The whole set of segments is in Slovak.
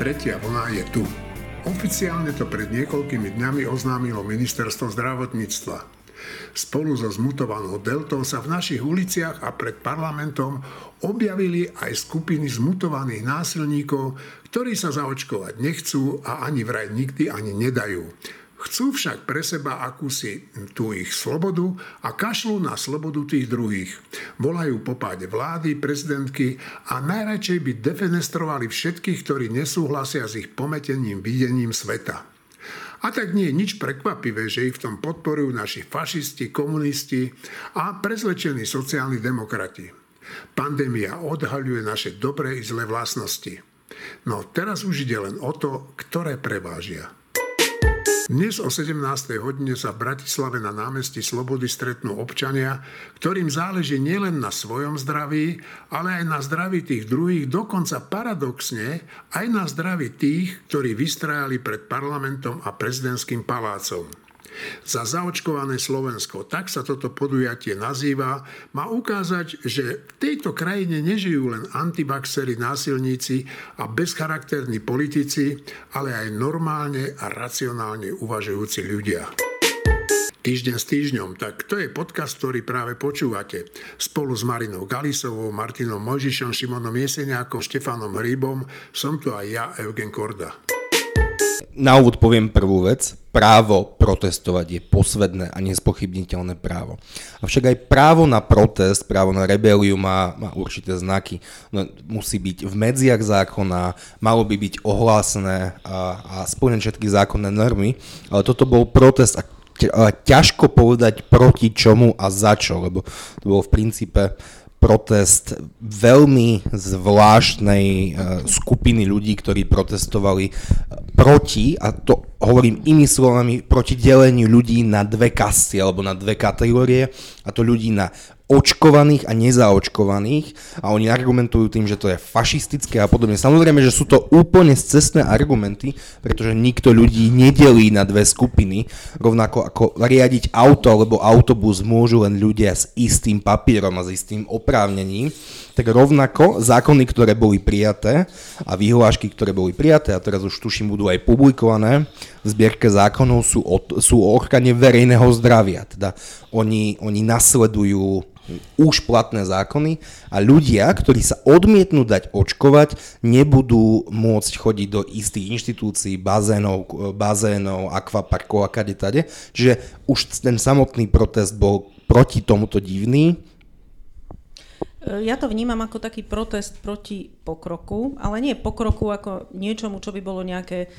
tretia vlna je tu. Oficiálne to pred niekoľkými dňami oznámilo ministerstvo zdravotníctva. Spolu so zmutovanou deltou sa v našich uliciach a pred parlamentom objavili aj skupiny zmutovaných násilníkov, ktorí sa zaočkovať nechcú a ani vraj nikdy ani nedajú. Chcú však pre seba akúsi tú ich slobodu a kašľú na slobodu tých druhých. Volajú po páde vlády, prezidentky a najradšej by defenestrovali všetkých, ktorí nesúhlasia s ich pometením videním sveta. A tak nie je nič prekvapivé, že ich v tom podporujú naši fašisti, komunisti a prezlečení sociálni demokrati. Pandémia odhaľuje naše dobré i zlé vlastnosti. No teraz už ide len o to, ktoré prevážia. Dnes o 17. hodine sa v Bratislave na námestí Slobody stretnú občania, ktorým záleží nielen na svojom zdraví, ale aj na zdraví tých druhých, dokonca paradoxne aj na zdraví tých, ktorí vystrajali pred parlamentom a prezidentským palácom. Za zaočkované Slovensko, tak sa toto podujatie nazýva, má ukázať, že v tejto krajine nežijú len antivaxery, násilníci a bezcharakterní politici, ale aj normálne a racionálne uvažujúci ľudia. Týždeň s týždňom, tak to je podcast, ktorý práve počúvate. Spolu s Marinou Galisovou, Martinom Mojžišom, Šimonom Jeseniakom, Štefanom Hríbom. Som tu aj ja, Eugen Korda na úvod poviem prvú vec. Právo protestovať je posvedné a nespochybniteľné právo. Avšak aj právo na protest, právo na rebeliu má, má určité znaky. No, musí byť v medziach zákona, malo by byť ohlásené a, a splnené všetky zákonné normy, ale toto bol protest a ťažko povedať proti čomu a za čo, lebo to bolo v princípe protest veľmi zvláštnej uh, skupiny ľudí, ktorí protestovali proti, a to hovorím inými slovami, proti deleniu ľudí na dve kasty alebo na dve kategórie, a to ľudí na očkovaných a nezaočkovaných a oni argumentujú tým, že to je fašistické a podobne. Samozrejme, že sú to úplne cestné argumenty, pretože nikto ľudí nedelí na dve skupiny, rovnako ako riadiť auto alebo autobus môžu len ľudia s istým papierom a s istým oprávnením, tak rovnako zákony, ktoré boli prijaté a vyhlášky, ktoré boli prijaté a teraz už tuším budú aj publikované v zbierke zákonov sú o, sú o ochrane verejného zdravia. Teda oni, oni nasledujú už platné zákony a ľudia, ktorí sa odmietnú dať očkovať, nebudú môcť chodiť do istých inštitúcií, bazénov, bazénov akvaparkov a kade tade. Čiže už ten samotný protest bol proti tomuto divný. Ja to vnímam ako taký protest proti pokroku, ale nie pokroku ako niečomu, čo by bolo nejaké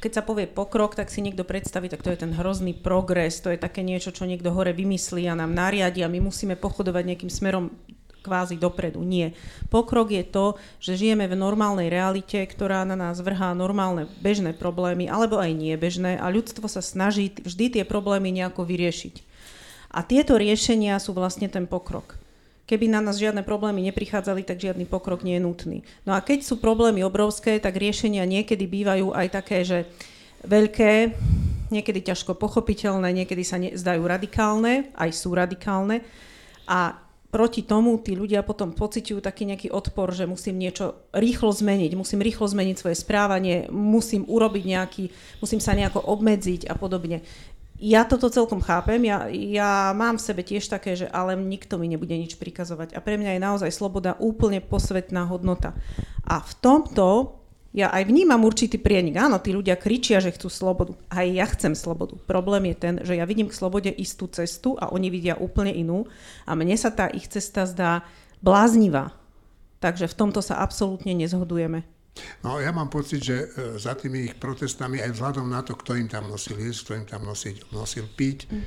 keď sa povie pokrok, tak si niekto predstaví, tak to je ten hrozný progres, to je také niečo, čo niekto hore vymyslí a nám nariadi a my musíme pochodovať nejakým smerom kvázi dopredu. Nie. Pokrok je to, že žijeme v normálnej realite, ktorá na nás vrhá normálne bežné problémy, alebo aj nie bežné a ľudstvo sa snaží vždy tie problémy nejako vyriešiť. A tieto riešenia sú vlastne ten pokrok. Keby na nás žiadne problémy neprichádzali, tak žiadny pokrok nie je nutný. No a keď sú problémy obrovské, tak riešenia niekedy bývajú aj také, že veľké, niekedy ťažko pochopiteľné, niekedy sa ne, zdajú radikálne, aj sú radikálne. A proti tomu tí ľudia potom pociťujú taký nejaký odpor, že musím niečo rýchlo zmeniť, musím rýchlo zmeniť svoje správanie, musím urobiť nejaký, musím sa nejako obmedziť a podobne ja toto celkom chápem, ja, ja mám v sebe tiež také, že ale nikto mi nebude nič prikazovať. A pre mňa je naozaj sloboda úplne posvetná hodnota. A v tomto ja aj vnímam určitý prienik. Áno, tí ľudia kričia, že chcú slobodu. Aj ja chcem slobodu. Problém je ten, že ja vidím k slobode istú cestu a oni vidia úplne inú. A mne sa tá ich cesta zdá bláznivá. Takže v tomto sa absolútne nezhodujeme. No ja mám pocit, že e, za tými ich protestami, aj vzhľadom na to, kto im tam nosil jesť, kto im tam nosil, nosil piť, mm.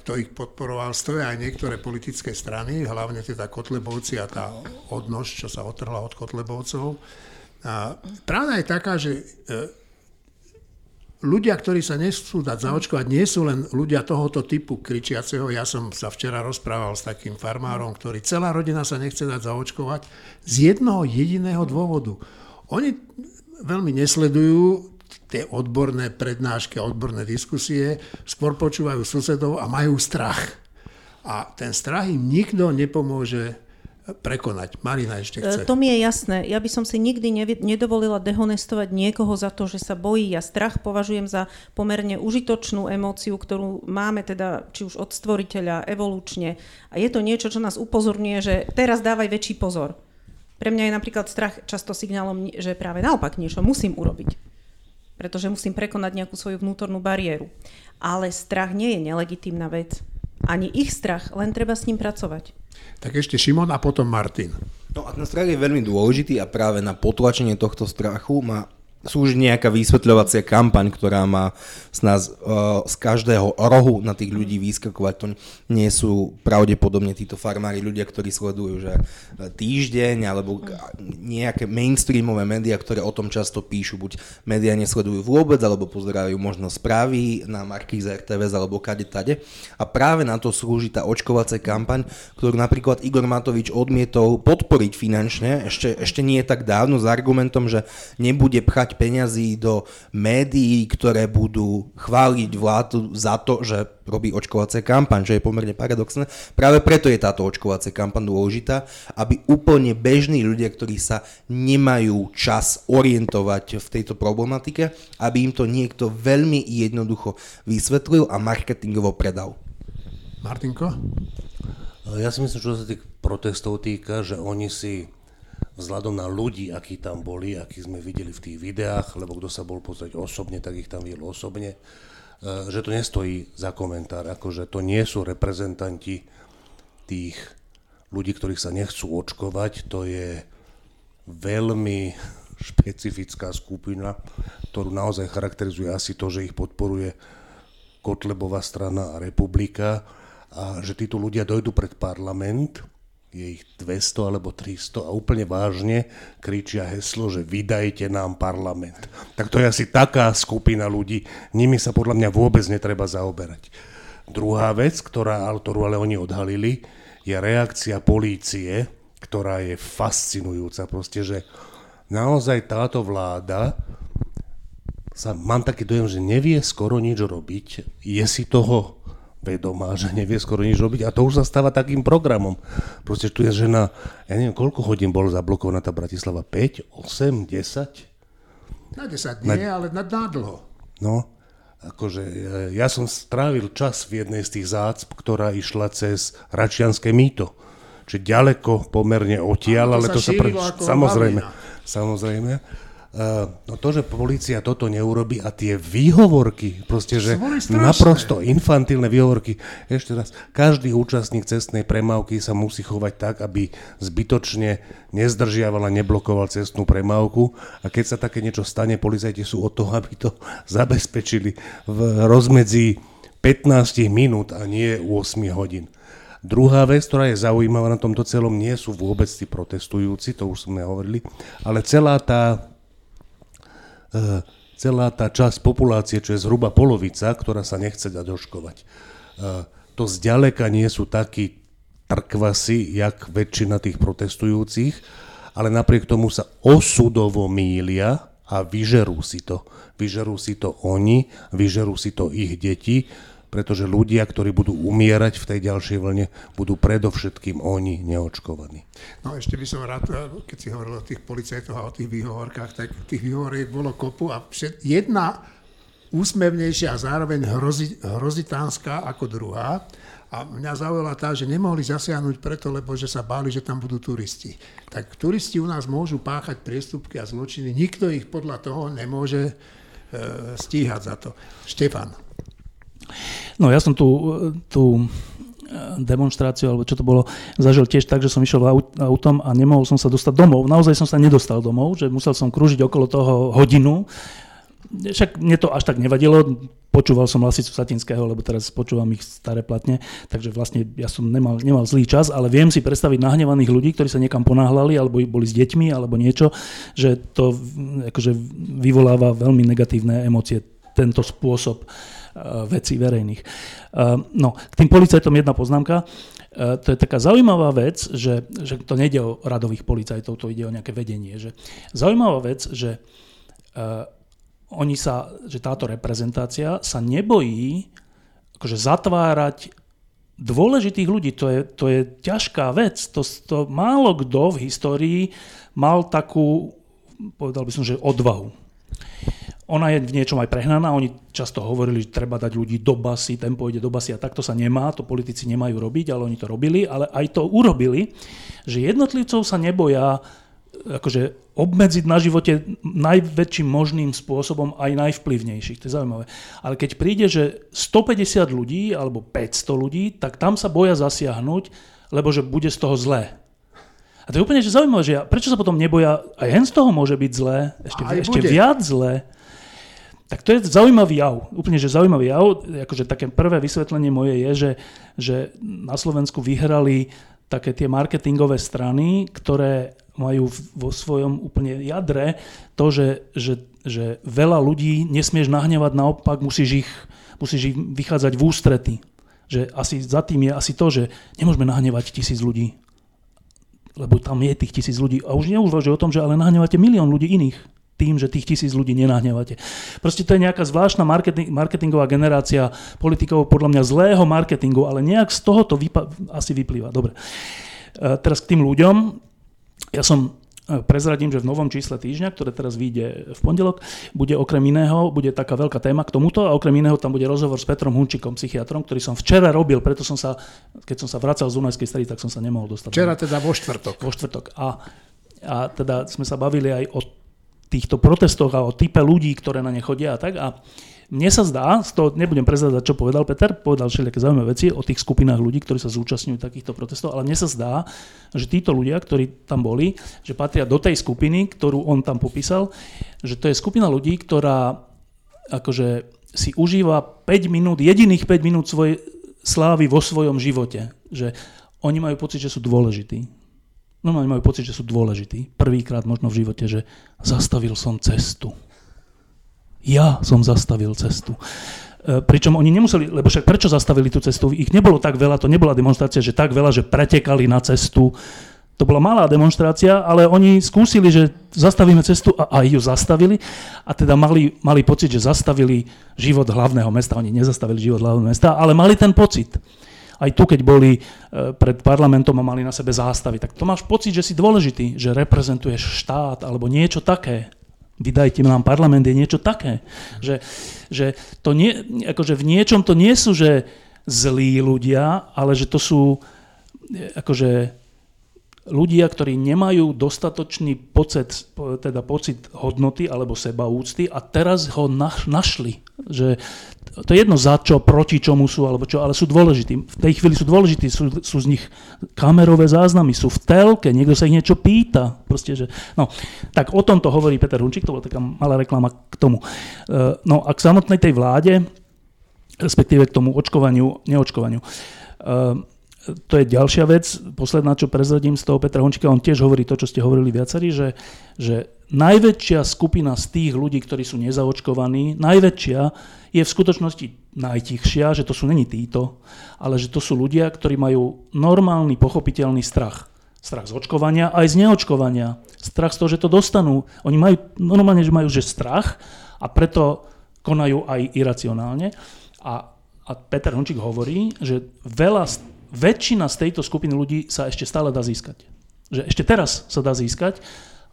kto ich podporoval, stoja aj niektoré politické strany, hlavne teda Kotlebovci a tá odnož, čo sa otrhla od Kotlebovcov. A pravda je taká, že e, ľudia, ktorí sa nechcú dať zaočkovať, nie sú len ľudia tohoto typu kričiaceho. Ja som sa včera rozprával s takým farmárom, ktorý celá rodina sa nechce dať zaočkovať z jednoho jediného dôvodu oni veľmi nesledujú tie odborné prednášky a odborné diskusie, skôr počúvajú susedov a majú strach. A ten strach im nikto nepomôže prekonať. Marina ešte chce. E, to mi je jasné. Ja by som si nikdy nedovolila dehonestovať niekoho za to, že sa bojí. Ja strach považujem za pomerne užitočnú emóciu, ktorú máme teda či už od stvoriteľa, evolučne. A je to niečo, čo nás upozorňuje, že teraz dávaj väčší pozor. Pre mňa je napríklad strach často signálom, že práve naopak niečo musím urobiť. Pretože musím prekonať nejakú svoju vnútornú bariéru. Ale strach nie je nelegitímna vec. Ani ich strach, len treba s ním pracovať. Tak ešte Šimon a potom Martin. No a ten strach je veľmi dôležitý a práve na potlačenie tohto strachu má už nejaká vysvetľovacia kampaň, ktorá má z nás uh, z každého rohu na tých ľudí vyskakovať. To nie sú pravdepodobne títo farmári ľudia, ktorí sledujú že e, týždeň alebo nejaké mainstreamové médiá, ktoré o tom často píšu. Buď médiá nesledujú vôbec, alebo pozerajú možno správy na Markíze RTVS alebo kade tade. A práve na to slúži tá očkovacia kampaň, ktorú napríklad Igor Matovič odmietol podporiť finančne, ešte, ešte nie tak dávno, s argumentom, že nebude pchať peňazí do médií, ktoré budú chváliť vládu za to, že robí očkovacie kampaň, čo je pomerne paradoxné. Práve preto je táto očkovacia kampaň dôležitá, aby úplne bežní ľudia, ktorí sa nemajú čas orientovať v tejto problematike, aby im to niekto veľmi jednoducho vysvetlil a marketingovo predal. Martinko? Ja si myslím, čo sa tých protestov týka, že oni si vzhľadom na ľudí, akí tam boli, akí sme videli v tých videách, lebo kto sa bol pozrieť osobne, tak ich tam videl osobne, e, že to nestojí za komentár, akože to nie sú reprezentanti tých ľudí, ktorých sa nechcú očkovať, to je veľmi špecifická skupina, ktorú naozaj charakterizuje asi to, že ich podporuje Kotlebová strana a republika a že títo ľudia dojdú pred parlament je ich 200 alebo 300 a úplne vážne kričia heslo, že vydajte nám parlament. Tak to je asi taká skupina ľudí, nimi sa podľa mňa vôbec netreba zaoberať. Druhá vec, ktorá, ktorú ale oni odhalili, je reakcia polície, ktorá je fascinujúca. Proste, že naozaj táto vláda sa, mám taký dojem, že nevie skoro nič robiť, je si toho vedomá, že nevie skoro nič robiť a to už sa stáva takým programom. Proste tu je žena, ja neviem, koľko hodín bol zablokovaná tá Bratislava? 5, 8, 10? Na 10 nie, na... ale na, na dlho. No, akože ja som strávil čas v jednej z tých zácp, ktorá išla cez Račianské mýto. Čiže ďaleko pomerne odtiaľ, ale to sa... Pre... Samozrejme, samozrejme. Uh, no to, že policia toto neurobi a tie výhovorky, proste, že naprosto infantilné výhovorky, ešte raz, každý účastník cestnej premávky sa musí chovať tak, aby zbytočne nezdržiaval a neblokoval cestnú premávku. A keď sa také niečo stane, policajti sú od toho, aby to zabezpečili v rozmedzi 15 minút a nie 8 hodín. Druhá vec, ktorá je zaujímavá na tomto celom, nie sú vôbec tí protestujúci, to už sme hovorili, ale celá tá Eh, celá tá časť populácie, čo je zhruba polovica, ktorá sa nechce dať oškovať. Eh, to zďaleka nie sú takí trkvasy, jak väčšina tých protestujúcich, ale napriek tomu sa osudovo mília a vyžerú si to. Vyžerú si to oni, vyžerú si to ich deti pretože ľudia, ktorí budú umierať v tej ďalšej vlne, budú predovšetkým oni neočkovaní. No ešte by som rád, keď si hovoril o tých policajtoch a o tých výhovorkách, tak tých výhovoriek bolo kopu a všet, jedna úsmevnejšia a zároveň hrozi, hrozitánska ako druhá. A mňa zaujala tá, že nemohli zasiahnuť preto, lebo že sa báli, že tam budú turisti. Tak turisti u nás môžu páchať priestupky a zločiny, nikto ich podľa toho nemôže e, stíhať za to. Štefan. No ja som tu, tú demonstráciu, alebo čo to bolo, zažil tiež tak, že som išiel autom a nemohol som sa dostať domov. Naozaj som sa nedostal domov, že musel som krúžiť okolo toho hodinu. Však mne to až tak nevadilo, počúval som Lasicu Satinského, lebo teraz počúvam ich staré platne, takže vlastne ja som nemal, nemal zlý čas, ale viem si predstaviť nahnevaných ľudí, ktorí sa niekam ponáhľali, alebo boli s deťmi, alebo niečo, že to akože vyvoláva veľmi negatívne emócie, tento spôsob uh, Eh, vecí verejných. Eh, no, k tým policajtom jedna poznámka. Eh, to je taká zaujímavá vec, že, že to nejde o radových policajtov, to ide o nejaké vedenie. Že zaujímavá vec, že oni sa, že táto reprezentácia sa nebojí akože zatvárať dôležitých ľudí. To je, to je ťažká vec. To, to málo kto v histórii mal takú, povedal by som, že odvahu. Ona je v niečom aj prehnaná, oni často hovorili, že treba dať ľudí do basy, ten pôjde do basy a takto sa nemá, to politici nemajú robiť, ale oni to robili, ale aj to urobili, že jednotlivcov sa neboja akože obmedziť na živote najväčším možným spôsobom aj najvplyvnejších. To je zaujímavé. Ale keď príde, že 150 ľudí alebo 500 ľudí, tak tam sa boja zasiahnuť, lebo že bude z toho zlé. A to je úplne že zaujímavé, že ja, prečo sa potom neboja, aj hen z toho môže byť zlé, ešte, ešte viac zlé. Tak to je zaujímavý jav, úplne že zaujímavý jav. Akože také prvé vysvetlenie moje je, že, že na Slovensku vyhrali také tie marketingové strany, ktoré majú vo svojom úplne jadre to, že, že, že veľa ľudí nesmieš nahnevať, naopak musíš ich, musíš ich vychádzať v ústrety. Že asi za tým je asi to, že nemôžeme nahnevať tisíc ľudí, lebo tam je tých tisíc ľudí. A už neuvažuje o tom, že ale nahnevate milión ľudí iných tým, že tých tisíc ľudí nenahnevate. Proste to je nejaká zvláštna marketing, marketingová generácia politikov, podľa mňa zlého marketingu, ale nejak z toho to vypa- asi vyplýva. Dobre. E, teraz k tým ľuďom. Ja som e, prezradím, že v novom čísle týždňa, ktoré teraz vyjde v pondelok, bude okrem iného, bude taká veľká téma k tomuto a okrem iného tam bude rozhovor s Petrom Hunčikom, psychiatrom, ktorý som včera robil, preto som sa, keď som sa vracal z Dunajskej stredy, tak som sa nemohol dostať. Včera teda vo štvrtok. Vo štvrtok. A, a teda sme sa bavili aj o týchto protestoch a o type ľudí, ktoré na ne chodia a tak. A mne sa zdá, z toho nebudem prezradať, čo povedal Peter, povedal všelijaké zaujímavé veci o tých skupinách ľudí, ktorí sa zúčastňujú takýchto protestov, ale mne sa zdá, že títo ľudia, ktorí tam boli, že patria do tej skupiny, ktorú on tam popísal, že to je skupina ľudí, ktorá akože si užíva 5 minút, jediných 5 minút svojej slávy vo svojom živote. Že oni majú pocit, že sú dôležití. Normálne majú pocit, že sú dôležití. Prvýkrát možno v živote, že zastavil som cestu ja som zastavil cestu. E, pričom oni nemuseli, lebo však prečo zastavili tú cestu? Ich nebolo tak veľa, to nebola demonstrácia, že tak veľa, že pretekali na cestu. To bola malá demonstrácia, ale oni skúsili, že zastavíme cestu a aj ju zastavili a teda mali, mali pocit, že zastavili život hlavného mesta. Oni nezastavili život hlavného mesta, ale mali ten pocit. Aj tu, keď boli e, pred parlamentom a mali na sebe zástavy, tak to máš pocit, že si dôležitý, že reprezentuješ štát alebo niečo také vydajte nám parlament, je niečo také. Že, že to nie, akože v niečom to nie sú, že zlí ľudia, ale že to sú akože ľudia, ktorí nemajú dostatočný pocit, teda pocit hodnoty alebo sebaúcty a teraz ho našli. Že to je jedno za čo, proti čomu sú, alebo čo, ale sú dôležití. V tej chvíli sú dôležití, sú, sú z nich kamerové záznamy, sú v telke, niekto sa ich niečo pýta. Proste, že, no, tak o tomto hovorí Peter Hunčík, to bola taká malá reklama k tomu. E, no a k samotnej tej vláde, respektíve k tomu očkovaniu, neočkovaniu. To je ďalšia vec, posledná, čo prezradím z toho Petra Hončíka, on tiež hovorí to, čo ste hovorili viacerí, že, že najväčšia skupina z tých ľudí, ktorí sú nezaočkovaní, najväčšia je v skutočnosti najtichšia, že to sú není títo, ale že to sú ľudia, ktorí majú normálny, pochopiteľný strach. Strach z očkovania aj z neočkovania. Strach z toho, že to dostanú. Oni majú, normálne, že majú že strach a preto konajú aj iracionálne. A, a Peter Hončík hovorí, že veľa väčšina z tejto skupiny ľudí sa ešte stále dá získať. Že ešte teraz sa dá získať,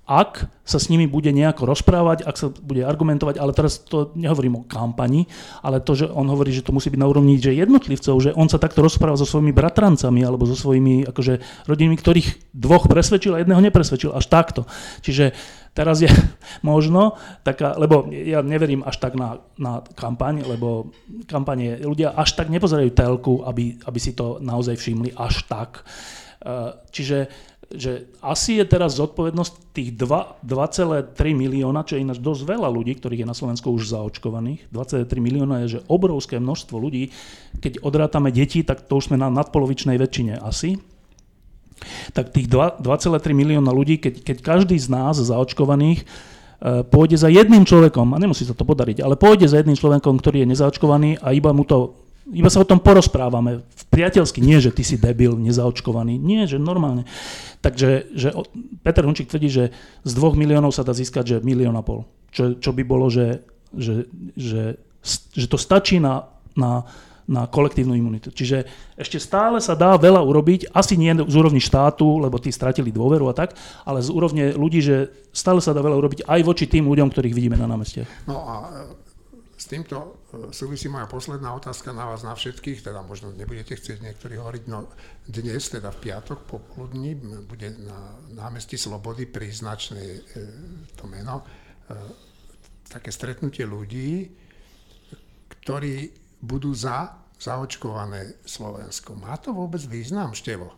ak sa s nimi bude nejako rozprávať, ak sa bude argumentovať, ale teraz to nehovorím o kampani, ale to, že on hovorí, že to musí byť na úrovni že jednotlivcov, že on sa takto rozpráva so svojimi bratrancami alebo so svojimi akože, rodinami, ktorých dvoch presvedčil a jedného nepresvedčil, až takto. Čiže teraz je možno taká, lebo ja neverím až tak na, na kampaň, lebo kampanie, ľudia až tak nepozerajú telku, aby, aby si to naozaj všimli až tak. Eh, čiže že asi je teraz zodpovednosť tých 2,3 milióna, čo je ináč dosť veľa ľudí, ktorých je na Slovensku už zaočkovaných. 23 milióna je že obrovské množstvo ľudí. Keď odrátame deti, tak to už sme na nadpolovičnej väčšine asi. Tak tých 2,3 milióna ľudí, keď, keď každý z nás zaočkovaných eh, pôjde za jedným človekom, a nemusí sa to podariť, ale pôjde za jedným človekom, ktorý je nezaočkovaný a iba mu to iba sa o tom porozprávame. Priateľsky, nie, že ty si debil, nezaočkovaný. Nie, že normálne. Takže že Peter Hunčík tvrdí, že z dvoch miliónov sa dá získať, že milión a pol. Čo, čo by bolo, že, že, že, že to stačí na, na na kolektívnu imunitu. Čiže ešte stále sa dá veľa urobiť, asi nie z úrovni štátu, lebo tí stratili dôveru a tak, ale z úrovne ľudí, že stále sa dá veľa urobiť aj voči tým ľuďom, ktorých vidíme na námestiach. No a e, s týmto e, súvisí moja posledná otázka na vás, na všetkých, teda možno nebudete chcieť niektorí hovoriť, no dnes, teda v piatok popoludní, bude na námestí Slobody príznačné e, to meno, také stretnutie ľudí, ktorí budú za zaočkované Slovensko. Má to vôbec význam, Števo?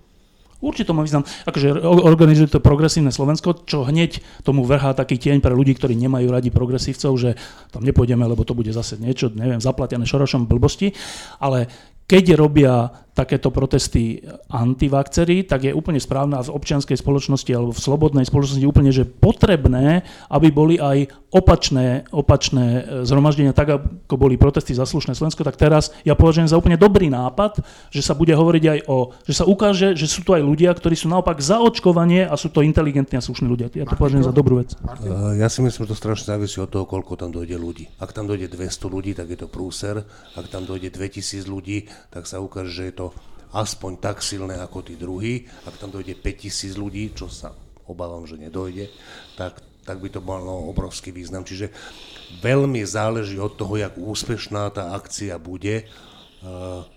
Určite má význam. Akože organizuje to progresívne Slovensko, čo hneď tomu vrhá taký tieň pre ľudí, ktorí nemajú radi progresívcov, že tam nepôjdeme, lebo to bude zase niečo, neviem, zaplatené šorošom blbosti. Ale keď robia takéto protesty antivakcery, tak je úplne správne a v občianskej spoločnosti alebo v slobodnej spoločnosti úplne, že potrebné, aby boli aj opačné, opačné e, zhromaždenia, tak ako boli protesty za slušné Slovensko, tak teraz ja považujem za úplne dobrý nápad, že sa bude hovoriť aj o, že sa ukáže, že sú tu aj ľudia, ktorí sú naopak za očkovanie a sú to inteligentní a slušní ľudia. Ja to považujem za dobrú vec. E, ja si myslím, že to strašne závisí od toho, koľko tam dojde ľudí. Ak tam dojde 200 ľudí, tak je to prúser. Ak tam dojde 2000 ľudí, tak sa ukáže, že je to aspoň tak silné ako tí druhí. Ak tam dojde 5000 ľudí, čo sa obávam, že nedojde, tak, tak by to malo obrovský význam. Čiže veľmi záleží od toho, jak úspešná tá akcia bude, uh,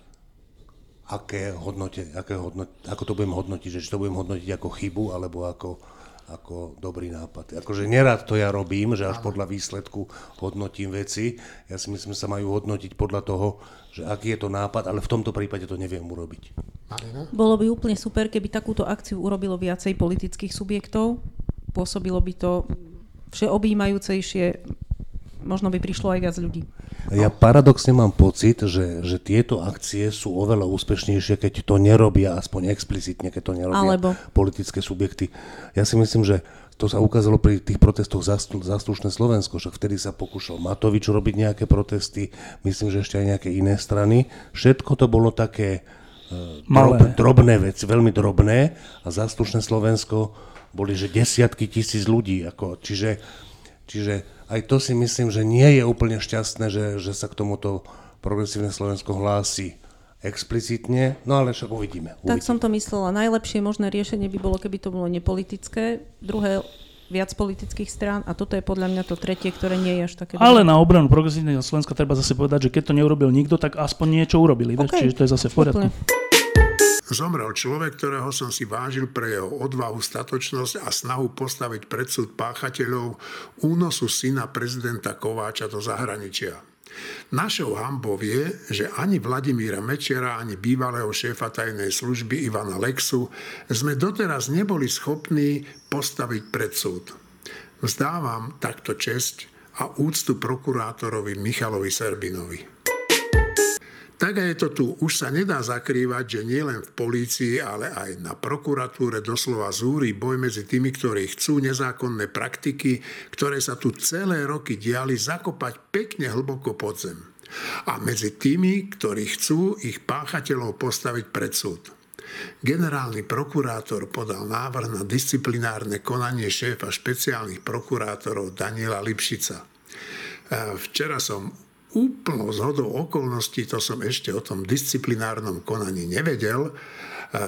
aké hodnote, aké hodnote, ako to budem hodnotiť, že či to budem hodnotiť ako chybu, alebo ako, ako dobrý nápad. Akože nerad to ja robím, že až podľa výsledku hodnotím veci. Ja si myslím, že sa majú hodnotiť podľa toho, že aký je to nápad, ale v tomto prípade to neviem urobiť. Marina? Bolo by úplne super, keby takúto akciu urobilo viacej politických subjektov. Pôsobilo by to všeobjímajúcejšie, možno by prišlo aj viac ľudí. Ja paradoxne mám pocit, že, že tieto akcie sú oveľa úspešnejšie, keď to nerobia aspoň explicitne, keď to nerobia Alebo... politické subjekty. Ja si myslím, že to sa ukázalo pri tých protestoch Zaslušné Slovensko, však vtedy sa pokúšal Matovič robiť nejaké protesty, myslím, že ešte aj nejaké iné strany. Všetko to bolo také uh, drob, drobné veci, veľmi drobné a Zaslušné Slovensko boli, že desiatky tisíc ľudí. Ako, čiže, čiže aj to si myslím, že nie je úplne šťastné, že, že sa k tomuto progresívne Slovensko hlási explicitne, no ale však uvidíme, uvidíme. Tak som to myslela. Najlepšie možné riešenie by bolo, keby to bolo nepolitické. Druhé, viac politických strán a toto je podľa mňa to tretie, ktoré nie je až také... Ale na obranu progresívneho Slovenska treba zase povedať, že keď to neurobil nikto, tak aspoň niečo urobili. Okay. Čiže to je zase v poriadku. Zomrel človek, ktorého som si vážil pre jeho odvahu, statočnosť a snahu postaviť predsud páchateľov únosu syna prezidenta Kováča do zahraničia. Našou hambou je, že ani Vladimíra Mečera, ani bývalého šéfa tajnej služby Ivana Lexu sme doteraz neboli schopní postaviť pred súd. Vzdávam takto česť a úctu prokurátorovi Michalovi Serbinovi. Tak je to tu. Už sa nedá zakrývať, že nielen v polícii, ale aj na prokuratúre doslova zúri boj medzi tými, ktorí chcú nezákonné praktiky, ktoré sa tu celé roky diali, zakopať pekne hlboko pod zem. A medzi tými, ktorí chcú ich páchateľov postaviť pred súd. Generálny prokurátor podal návrh na disciplinárne konanie šéfa špeciálnych prokurátorov Daniela Lipšica. E, včera som úplnou zhodou okolností, to som ešte o tom disciplinárnom konaní nevedel, e,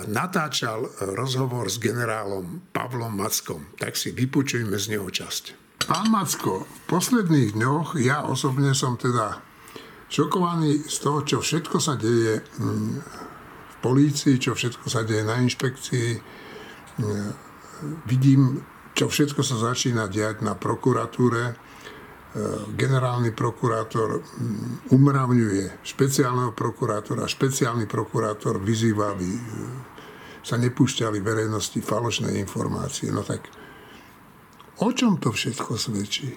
natáčal rozhovor s generálom Pavlom Mackom. Tak si vypočujme z neho časť. Pán Macko, v posledných dňoch ja osobne som teda šokovaný z toho, čo všetko sa deje mm, v polícii, čo všetko sa deje na inšpekcii. Mm, vidím, čo všetko sa začína diať na prokuratúre generálny prokurátor mm, umravňuje špeciálneho prokurátora, špeciálny prokurátor vyzýva, aby e, sa nepúšťali verejnosti falošné informácie. No tak o čom to všetko svedčí?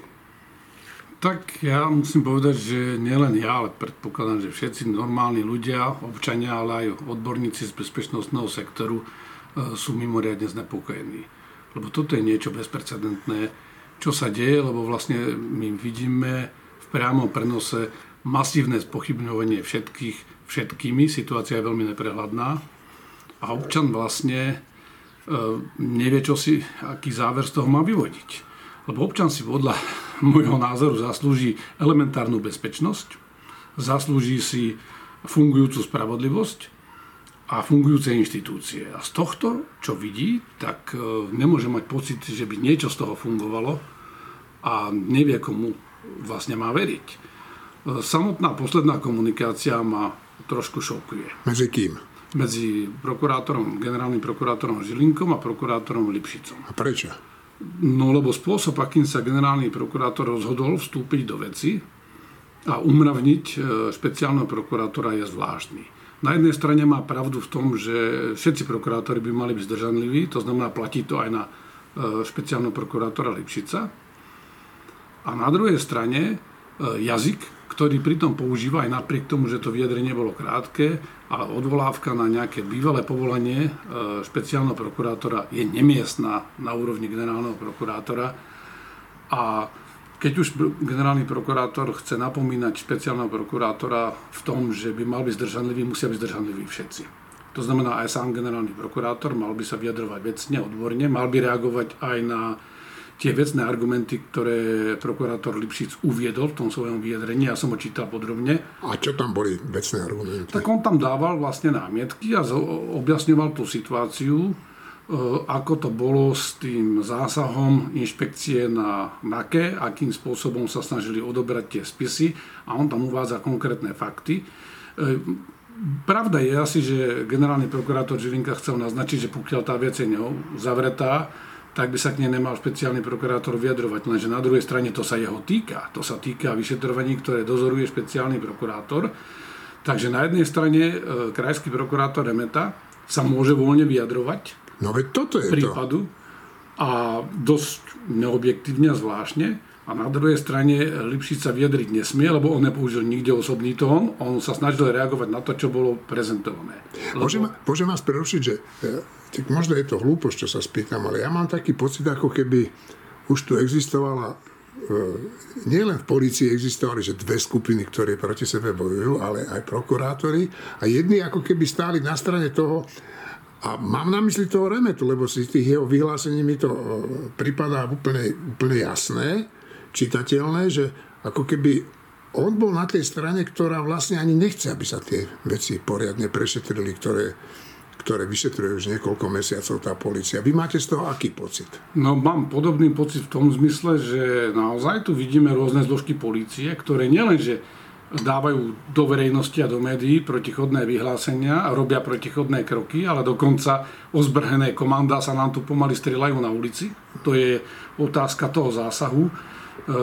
Tak ja musím povedať, že nielen ja, ale predpokladám, že všetci normálni ľudia, občania, ale aj odborníci z bezpečnostného sektoru e, sú mimoriadne znepokojení. Lebo toto je niečo bezprecedentné čo sa deje, lebo vlastne my vidíme v priamom prenose masívne spochybňovanie všetkých, všetkými. Situácia je veľmi neprehľadná a občan vlastne e, nevie, čo si, aký záver z toho má vyvodiť. Lebo občan si podľa môjho názoru zaslúži elementárnu bezpečnosť, zaslúži si fungujúcu spravodlivosť a fungujúce inštitúcie. A z tohto, čo vidí, tak e, nemôže mať pocit, že by niečo z toho fungovalo a nevie, komu vlastne má veriť. E, samotná posledná komunikácia ma trošku šokuje. Medzi kým? Medzi prokurátorom, generálnym prokurátorom Žilinkom a prokurátorom Lipšicom. A prečo? No lebo spôsob, akým sa generálny prokurátor rozhodol vstúpiť do veci a umravniť e, špeciálneho prokurátora je zvláštny. Na jednej strane má pravdu v tom, že všetci prokurátori by mali byť zdržanliví, to znamená, platí to aj na e, špeciálneho prokurátora Lipšica. A na druhej strane e, jazyk, ktorý pritom používa aj napriek tomu, že to vyjadrenie bolo krátke, ale odvolávka na nejaké bývalé povolanie e, špeciálneho prokurátora je nemiestná na úrovni generálneho prokurátora. A keď už generálny prokurátor chce napomínať špeciálneho prokurátora v tom, že by mal byť zdržanlivý, musia byť zdržanliví všetci. To znamená, aj sám generálny prokurátor mal by sa vyjadrovať vecne, odborne, mal by reagovať aj na tie vecné argumenty, ktoré prokurátor Lipšic uviedol v tom svojom vyjadrení, ja som ho čítal podrobne. A čo tam boli vecné argumenty? Tak on tam dával vlastne námietky a objasňoval tú situáciu, ako to bolo s tým zásahom inšpekcie na NAKE, akým spôsobom sa snažili odobrať tie spisy a on tam uvádza konkrétne fakty. E, pravda je asi, že generálny prokurátor Žilinka chcel naznačiť, že pokiaľ tá vec je zavretá, tak by sa k nej nemal špeciálny prokurátor vyjadrovať. Lenže na druhej strane to sa jeho týka. To sa týka vyšetrovaní, ktoré dozoruje špeciálny prokurátor. Takže na jednej strane e, krajský prokurátor Remeta sa môže voľne vyjadrovať no, veď toto je prípadu to. a dosť neobjektívne zvláštne. A na druhej strane Lipšic sa vyjadriť nesmie, lebo on nepoužil nikde osobný tón, on sa snažil reagovať na to, čo bolo prezentované. Lebo... Môžem, môžem vás prerušiť, že e, tak možno je to hlúposť, čo sa spýtam, ale ja mám taký pocit, ako keby už tu existovala, e, nielen v policii existovali, že dve skupiny, ktoré proti sebe bojujú, ale aj prokurátori a jedni ako keby stáli na strane toho, a mám na mysli toho Remetu, lebo si tých jeho vyhlásení mi to e, pripadá úplne, úplne jasné, čitateľné, že ako keby on bol na tej strane, ktorá vlastne ani nechce, aby sa tie veci poriadne prešetrili, ktoré, ktoré vyšetruje už niekoľko mesiacov tá policia. Vy máte z toho aký pocit? No mám podobný pocit v tom zmysle, že naozaj tu vidíme rôzne zložky policie, ktoré nielenže dávajú do verejnosti a do médií protichodné vyhlásenia a robia protichodné kroky, ale dokonca ozbrhené komanda sa nám tu pomaly strieľajú na ulici. To je otázka toho zásahu. E,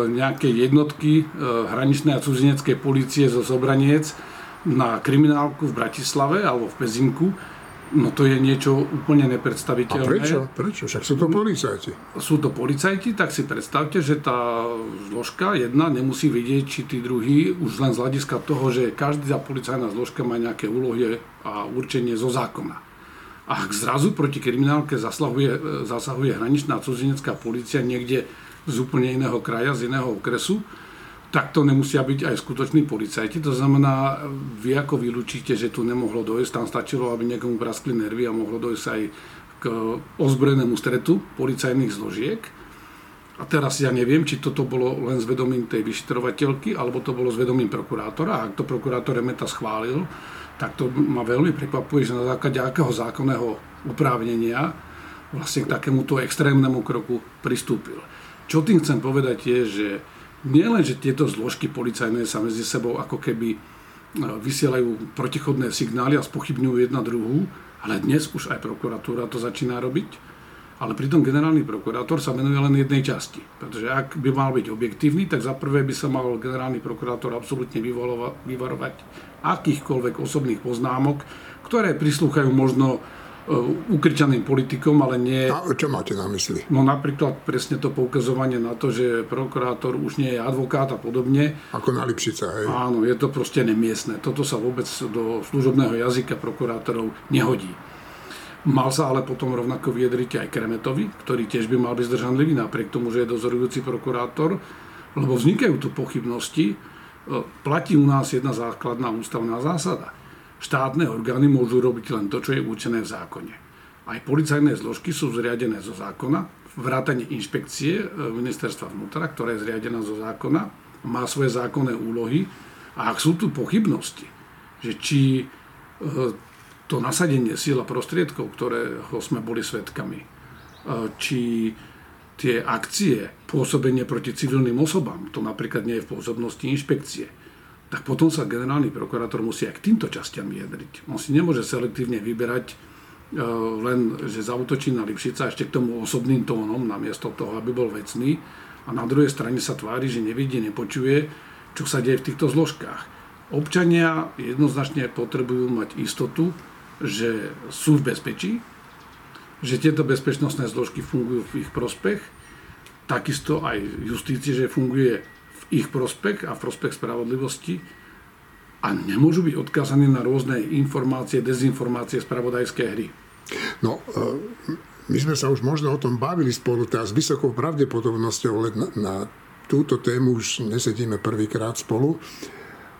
nejaké jednotky e, hraničnej a cudzineckej policie zo Zobraniec na kriminálku v Bratislave alebo v Pezinku No to je niečo úplne nepredstaviteľné. A prečo? Prečo? Však sú to policajti. Sú to policajti, tak si predstavte, že tá zložka jedna nemusí vidieť, či tí druhí, už len z hľadiska toho, že každá policajná zložka má nejaké úlohy a určenie zo zákona. Ak zrazu proti kriminálke zasahuje, zasahuje hraničná cudzinecká policia niekde z úplne iného kraja, z iného okresu, tak to nemusia byť aj skutoční policajti. To znamená, vy ako vylúčite, že tu nemohlo dojsť, tam stačilo, aby niekomu praskli nervy a mohlo dojsť aj k ozbrojenému stretu policajných zložiek. A teraz ja neviem, či toto bolo len s vedomím tej vyšetrovateľky, alebo to bolo s vedomím prokurátora. A ak to prokurátor Remeta schválil, tak to ma veľmi prekvapuje, že na základe akého zákonného uprávnenia vlastne k takémuto extrémnemu kroku pristúpil. Čo tým chcem povedať je, že nielen, že tieto zložky policajné sa medzi sebou ako keby e, vysielajú protichodné signály a spochybňujú jedna druhú, ale dnes už aj prokuratúra to začína robiť. Ale pritom generálny prokurátor sa venuje len jednej časti. Pretože ak by mal byť objektívny, tak za prvé by sa mal generálny prokurátor absolútne vyvarovať akýchkoľvek osobných poznámok, ktoré prislúchajú možno ukričaným politikom, ale nie... A čo máte na mysli? No napríklad presne to poukazovanie na to, že prokurátor už nie je advokát a podobne. Ako na Lipšica, hej? Áno, je to proste nemiestné. Toto sa vôbec do služobného jazyka prokurátorov nehodí. Mal sa ale potom rovnako vyjadriť aj Kremetovi, ktorý tiež by mal byť zdržanlivý, napriek tomu, že je dozorujúci prokurátor, lebo vznikajú tu pochybnosti. E, platí u nás jedna základná ústavná zásada štátne orgány môžu robiť len to, čo je určené v zákone. Aj policajné zložky sú zriadené zo zákona, vrátanie inšpekcie e, ministerstva vnútra, ktorá je zriadená zo zákona, má svoje zákonné úlohy a ak sú tu pochybnosti, že či e, to nasadenie síla prostriedkov, ktorého sme boli svetkami, e, či tie akcie, pôsobenie proti civilným osobám, to napríklad nie je v pôsobnosti inšpekcie, tak potom sa generálny prokurátor musí aj k týmto častiam vyjadriť. On si nemôže selektívne vyberať len, že zautočí na Lipšica ešte k tomu osobným tónom, namiesto toho, aby bol vecný. A na druhej strane sa tvári, že nevidí, nepočuje, čo sa deje v týchto zložkách. Občania jednoznačne potrebujú mať istotu, že sú v bezpečí, že tieto bezpečnostné zložky fungujú v ich prospech, takisto aj justície, že funguje ich prospech a v prospech spravodlivosti a nemôžu byť odkázaní na rôzne informácie, dezinformácie, spravodajské hry. No, e, my sme sa už možno o tom bavili spolu, teda s vysokou pravdepodobnosťou, ale na, na túto tému už nesedíme prvýkrát spolu,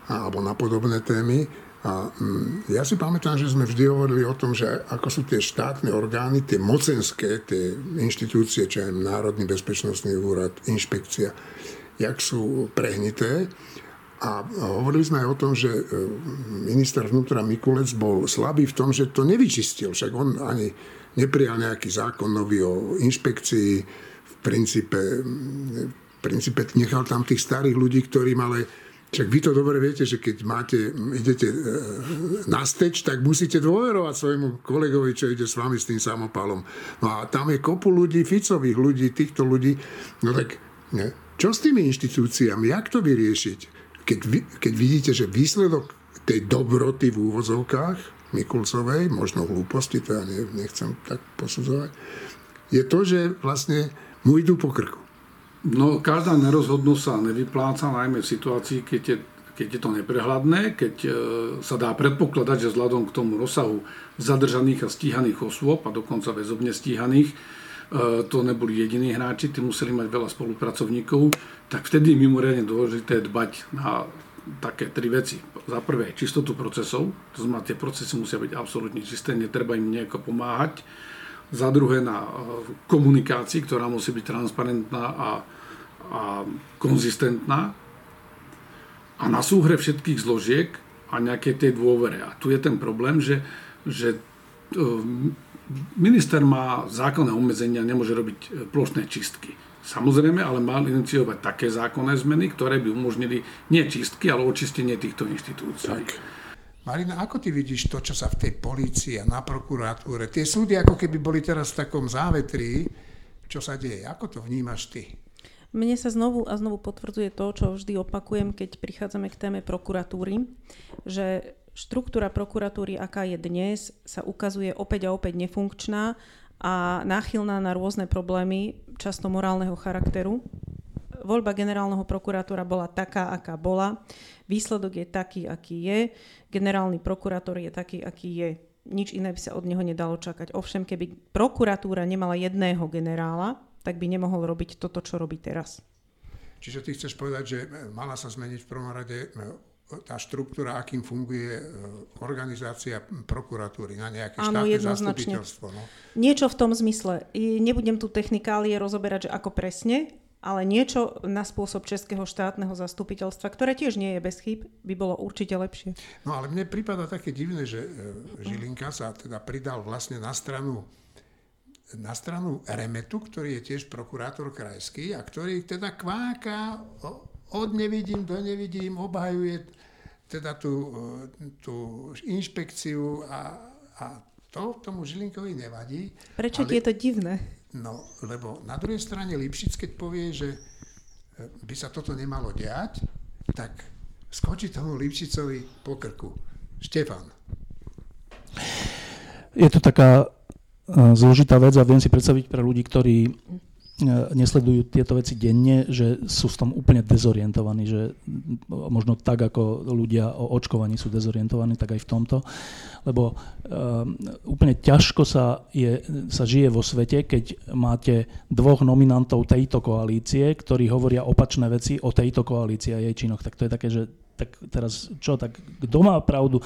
alebo na podobné témy. A mm, ja si pamätám, že sme vždy hovorili o tom, že ako sú tie štátne orgány, tie mocenské, tie inštitúcie, čo je Národný bezpečnostný úrad, inšpekcia, jak sú prehnité. A hovorili sme aj o tom, že e, minister vnútra Mikulec bol slabý v tom, že to nevyčistil. Však on ani neprijal nejaký zákon nový o inšpekcii. V princípe, v princípe nechal tam tých starých ľudí, ktorí mali však vy to dobre viete, že keď máte, idete e, na steč, tak musíte dôverovať svojmu kolegovi, čo ide s vami s tým samopalom. No a tam je kopu ľudí, Ficových ľudí, týchto ľudí. No tak ne, čo s tými inštitúciami? Jak to vyriešiť? keď, keď vidíte, že výsledok tej dobroty v úvozovkách Mikulcovej, možno hlúposti, to ja nechcem tak posudzovať, je to, že vlastne mu idú po krku. No, každá nerozhodnosť sa nevypláca, najmä v situácii, keď je, keď je to neprehľadné, keď e, sa dá predpokladať, že vzhľadom k tomu rozsahu zadržaných a stíhaných osôb a dokonca väzobne stíhaných, to neboli jediní hráči, tí museli mať veľa spolupracovníkov, tak vtedy je mimoriadne dôležité dbať na také tri veci. Za prvé, čistotu procesov, to znamená, tie procesy musia byť absolútne čisté, netreba im nejako pomáhať. Za druhé, na e, komunikácii, ktorá musí byť transparentná a, a konzistentná. A na súhre všetkých zložiek a nejakej tej dôvere. A tu je ten problém, že, že e, Minister má zákonné obmedzenia, nemôže robiť e, plošné čistky. Samozrejme, ale mal iniciovať také zákonné zmeny, ktoré by umožnili nie čistky, ale očistenie týchto inštitúcií. Tak. Marina, ako ty vidíš to, čo sa v tej polícii a na prokuratúre, tie súdy ako keby boli teraz v takom závetrí, čo sa deje? Ako to vnímaš ty? Mne sa znovu a znovu potvrdzuje to, čo vždy opakujem, keď prichádzame k téme prokuratúry, že štruktúra prokuratúry, aká je dnes, sa ukazuje opäť a opäť nefunkčná a náchylná na rôzne problémy, často morálneho charakteru. Voľba generálneho prokurátora bola taká, aká bola. Výsledok je taký, aký je. Generálny prokurátor je taký, aký je. Nič iné by sa od neho nedalo čakať. Ovšem, keby prokuratúra nemala jedného generála, tak by nemohol robiť toto, čo robí teraz. Čiže ty chceš povedať, že mala sa zmeniť v prvom rade tá štruktúra, akým funguje e, organizácia prokuratúry na nejaké Áno, štátne zastupiteľstvo. No. Niečo v tom zmysle. Nebudem tu technikálie rozoberať, že ako presne, ale niečo na spôsob Českého štátneho zastupiteľstva, ktoré tiež nie je bez chýb, by bolo určite lepšie. No ale mne prípada také divné, že e, Žilinka sa teda pridal vlastne na stranu na stranu Remetu, ktorý je tiež prokurátor krajský a ktorý teda kváka od nevidím do nevidím, obhajuje teda tú, e, tú inšpekciu a, a to tomu Žilinkovi nevadí. Prečo ale, je to divné? No, lebo na druhej strane Lipšic, keď povie, že e, by sa toto nemalo diať, tak skočí tomu Lipšicovi po krku. Štefan. Je to taká e, zložitá vec a viem si predstaviť pre ľudí, ktorí nesledujú tieto veci denne, že sú v tom úplne dezorientovaní, že možno tak, ako ľudia o očkovaní sú dezorientovaní, tak aj v tomto. Lebo uh, úplne ťažko sa, je, sa žije vo svete, keď máte dvoch nominantov tejto koalície, ktorí hovoria opačné veci o tejto koalícii a jej činoch. Tak to je také, že tak teraz čo, tak kto má pravdu?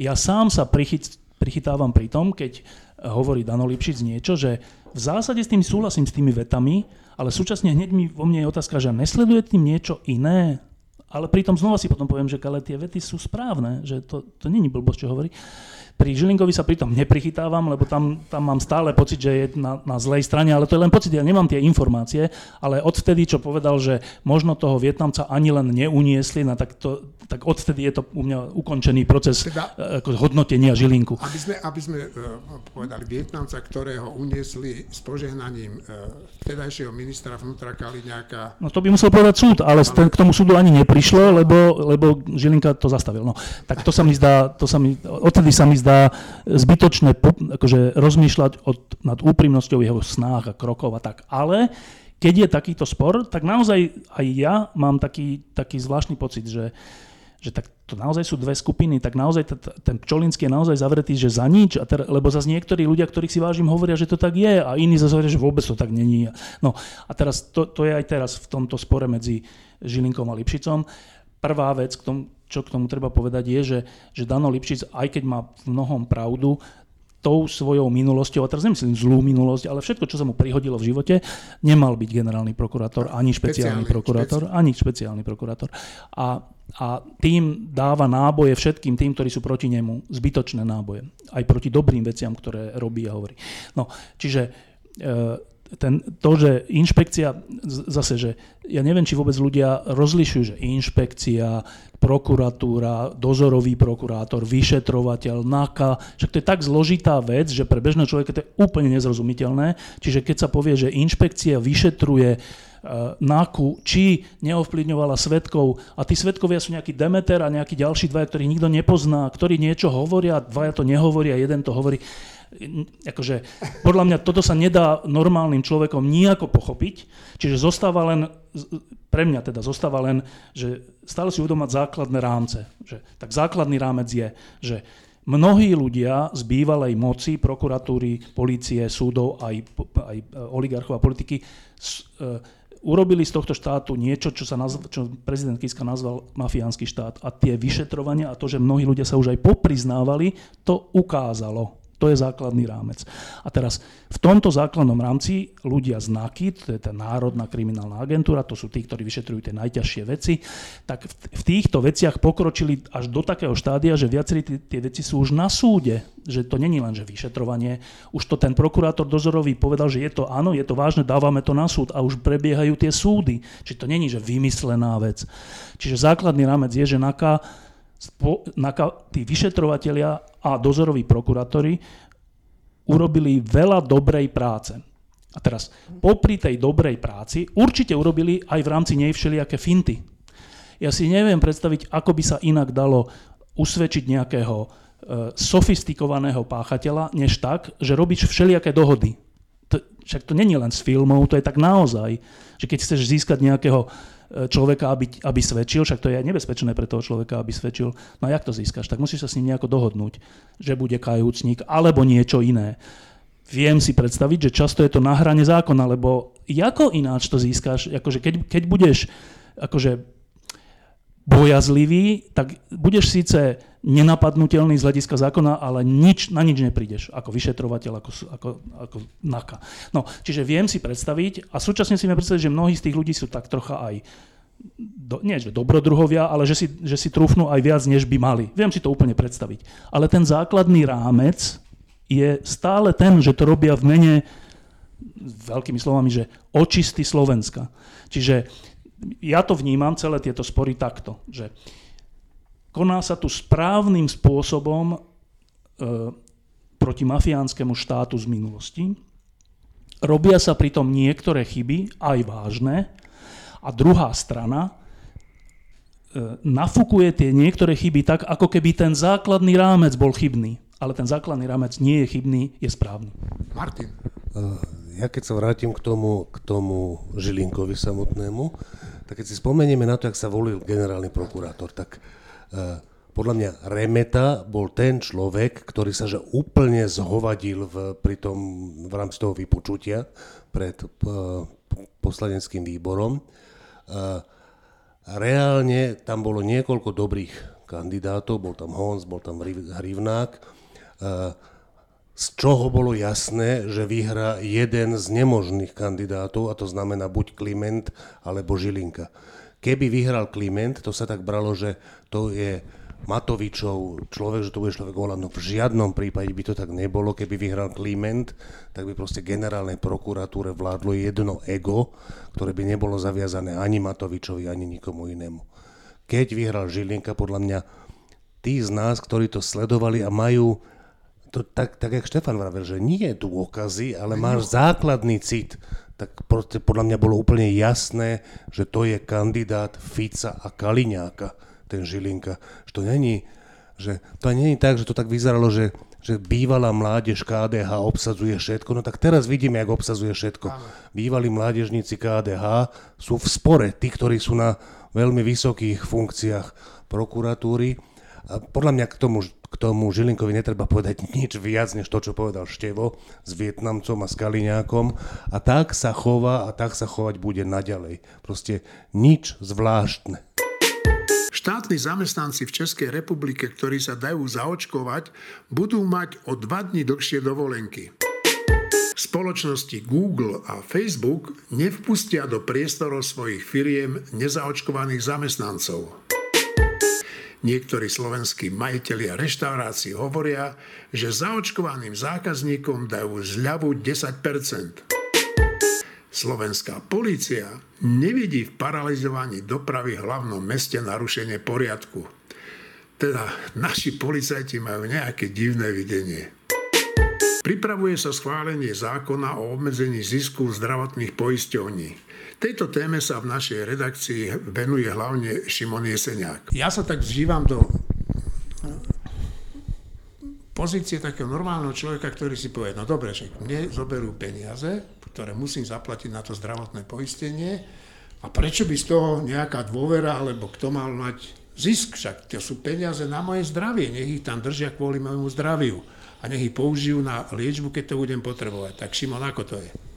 Ja sám sa prichyt, prichytávam pri tom, keď hovorí Dano Lipšic niečo, že v zásade s tým súhlasím s tými vetami, ale súčasne hneď mi vo mne je otázka, že nesleduje tým niečo iné? ale pritom znova si potom poviem, že ale tie vety sú správne, že to, to není blbosť, čo hovorí. Pri Žilinkovi sa pritom neprichytávam, lebo tam, tam mám stále pocit, že je na, na zlej strane, ale to je len pocit, ja nemám tie informácie, ale odvtedy, čo povedal, že možno toho Vietnamca ani len neuniesli, no tak, to, tak odvtedy je to u mňa ukončený proces teda, e, ako hodnotenia Žilinku. Aby sme, aby sme uh, povedali Vietnamca, ktorého uniesli s požehnaním uh, vtedajšieho ministra vnútra Kaliňáka. No to by musel povedať súd, ale ale... k tomu súdu ani neprišlo, lebo, lebo Žilinka to zastavil. No, tak to sa mi zdá, to sa mi, odtedy sa mi zdá zbytočné po, akože rozmýšľať od, nad úprimnosťou jeho snách a krokov a tak. Ale keď je takýto spor, tak naozaj aj ja mám taký, taký zvláštny pocit, že, že tak to naozaj sú dve skupiny, tak naozaj t- ten Pčolinský je naozaj zavretý, že za nič, a ter, lebo zase niektorí ľudia, ktorých si vážim, hovoria, že to tak je a iní zase hovoria, že vôbec to tak není. No a teraz to, to je aj teraz v tomto spore medzi Žilinkom a Lipšicom. Prvá vec, k tomu, čo k tomu treba povedať, je, že, že Dano Lipšic, aj keď má v mnohom pravdu, tou svojou minulosťou, a teraz nemyslím zlú minulosť, ale všetko, čo sa mu prihodilo v živote, nemal byť generálny prokurátor, ani špeciálny, špeciálny prokurátor, ani špeciálny prokurátor. A, a tým dáva náboje všetkým tým, ktorí sú proti nemu, zbytočné náboje. Aj proti dobrým veciam, ktoré robí a hovorí. No, čiže e, ten, to, že inšpekcia, zase, že ja neviem, či vôbec ľudia rozlišujú, že inšpekcia, prokuratúra, dozorový prokurátor, vyšetrovateľ, NAKA, však to je tak zložitá vec, že pre bežného človeka to je úplne nezrozumiteľné. Čiže keď sa povie, že inšpekcia vyšetruje e, NAKU, či neovplyvňovala svetkov a tí svetkovia sú nejaký Demeter a nejakí ďalší dvaja, ktorých nikto nepozná, ktorí niečo hovoria, dvaja to nehovoria, jeden to hovorí akože, podľa mňa toto sa nedá normálnym človekom nejako pochopiť, čiže zostáva len, pre mňa teda zostáva len, že stále si uvedomať základné rámce. Že, tak základný rámec je, že mnohí ľudia z bývalej moci, prokuratúry, policie, súdov, aj, aj oligarchov a politiky s, e, urobili z tohto štátu niečo, čo, sa nazv, čo prezident Kiska nazval mafiánsky štát. A tie vyšetrovania a to, že mnohí ľudia sa už aj popriznávali, to ukázalo. To je základný rámec. A teraz v tomto základnom rámci ľudia z NAKY, to je tá Národná kriminálna agentúra, to sú tí, ktorí vyšetrujú tie najťažšie veci, tak v týchto veciach pokročili až do takého štádia, že viacerí tie veci sú už na súde, že to není len, že vyšetrovanie. Už to ten prokurátor dozorový povedal, že je to áno, je to vážne, dávame to na súd a už prebiehajú tie súdy. Čiže to není, že vymyslená vec. Čiže základný rámec je, že NAKA tí vyšetrovatelia a dozoroví prokurátori urobili veľa dobrej práce. A teraz, popri tej dobrej práci, určite urobili aj v rámci nej všelijaké finty. Ja si neviem predstaviť, ako by sa inak dalo usvedčiť nejakého e, sofistikovaného páchateľa, než tak, že robíš všelijaké dohody. To, však to není len z filmov, to je tak naozaj, že keď chceš získať nejakého človeka, aby, aby svedčil, však to je aj nebezpečné pre toho človeka, aby svedčil. No a jak to získaš? Tak musíš sa s ním nejako dohodnúť, že bude kajúcnik alebo niečo iné. Viem si predstaviť, že často je to na hrane zákona, lebo ako ináč to získaš? Akože keď, keď budeš akože bojazlivý, tak budeš síce nenapadnutelný z hľadiska zákona, ale nič, na nič neprídeš ako vyšetrovateľ, ako, ako, ako NAKA. No, čiže viem si predstaviť a súčasne si viem predstaviť, že mnohí z tých ľudí sú tak trocha aj do, nie že dobrodruhovia, ale že si, že si trúfnú aj viac, než by mali. Viem si to úplne predstaviť. Ale ten základný rámec je stále ten, že to robia v mene veľkými slovami, že očisty Slovenska. Čiže ja to vnímam, celé tieto spory takto, že koná sa tu správnym spôsobom e, proti mafiánskemu štátu z minulosti. Robia sa pritom niektoré chyby, aj vážne, a druhá strana e, nafukuje tie niektoré chyby tak, ako keby ten základný rámec bol chybný. Ale ten základný rámec nie je chybný, je správny. Martin. E, ja keď sa vrátim k tomu, k tomu Žilinkovi samotnému, tak keď si spomenieme na to, jak sa volil generálny prokurátor, tak Eh, podľa mňa Remeta bol ten človek, ktorý sa že úplne zhovadil v, pri tom, v rámci toho vypočutia pred uh, poslaneckým výborom. Uh, reálne tam bolo niekoľko dobrých kandidátov, bol tam Hons, bol tam Hrivnák, uh, z čoho bolo jasné, že vyhrá jeden z nemožných kandidátov, a to znamená buď Kliment alebo Žilinka keby vyhral Kliment, to sa tak bralo, že to je Matovičov človek, že to bude človek Olano. V žiadnom prípade by to tak nebolo, keby vyhral Kliment, tak by proste generálnej prokuratúre vládlo jedno ego, ktoré by nebolo zaviazané ani Matovičovi, ani nikomu inému. Keď vyhral Žilinka, podľa mňa tí z nás, ktorí to sledovali a majú to tak, tak jak Štefan vravel, že nie je dôkazy, ale máš základný cit, tak podľa mňa bolo úplne jasné, že to je kandidát Fica a Kaliňáka ten Žilinka. Že to není, že to není tak, že to tak vyzeralo, že, že bývalá mládež KDH obsadzuje všetko, no tak teraz vidíme, jak obsadzuje všetko. Bývalí mládežníci KDH sú v spore, tí, ktorí sú na veľmi vysokých funkciách prokuratúry. A podľa mňa k tomu, k tomu Žilinkovi netreba povedať nič viac, než to, čo povedal Števo s Vietnamcom a s Kaliňákom. A tak sa chová a tak sa chovať bude naďalej. Proste nič zvláštne. Štátni zamestnanci v Českej republike, ktorí sa dajú zaočkovať, budú mať o dva dní dlhšie dovolenky. Spoločnosti Google a Facebook nevpustia do priestorov svojich firiem nezaočkovaných zamestnancov. Niektorí slovenskí majiteľia reštaurácií hovoria, že zaočkovaným zákazníkom dajú zľavu 10% Slovenská polícia nevidí v paralizovaní dopravy v hlavnom meste narušenie poriadku. Teda naši policajti majú nejaké divné videnie. Pripravuje sa schválenie zákona o obmedzení zisku zdravotných poisťovní. Tejto téme sa v našej redakcii venuje hlavne Šimon Jeseniak. Ja sa tak vžívam do pozície takého normálneho človeka, ktorý si povie, no dobre, že mne zoberú peniaze, ktoré musím zaplatiť na to zdravotné poistenie. A prečo by z toho nejaká dôvera, alebo kto mal mať zisk? Však to sú peniaze na moje zdravie, nech ich tam držia kvôli môjmu zdraviu. A nech ich použijú na liečbu, keď to budem potrebovať. Tak Šimon, ako to je?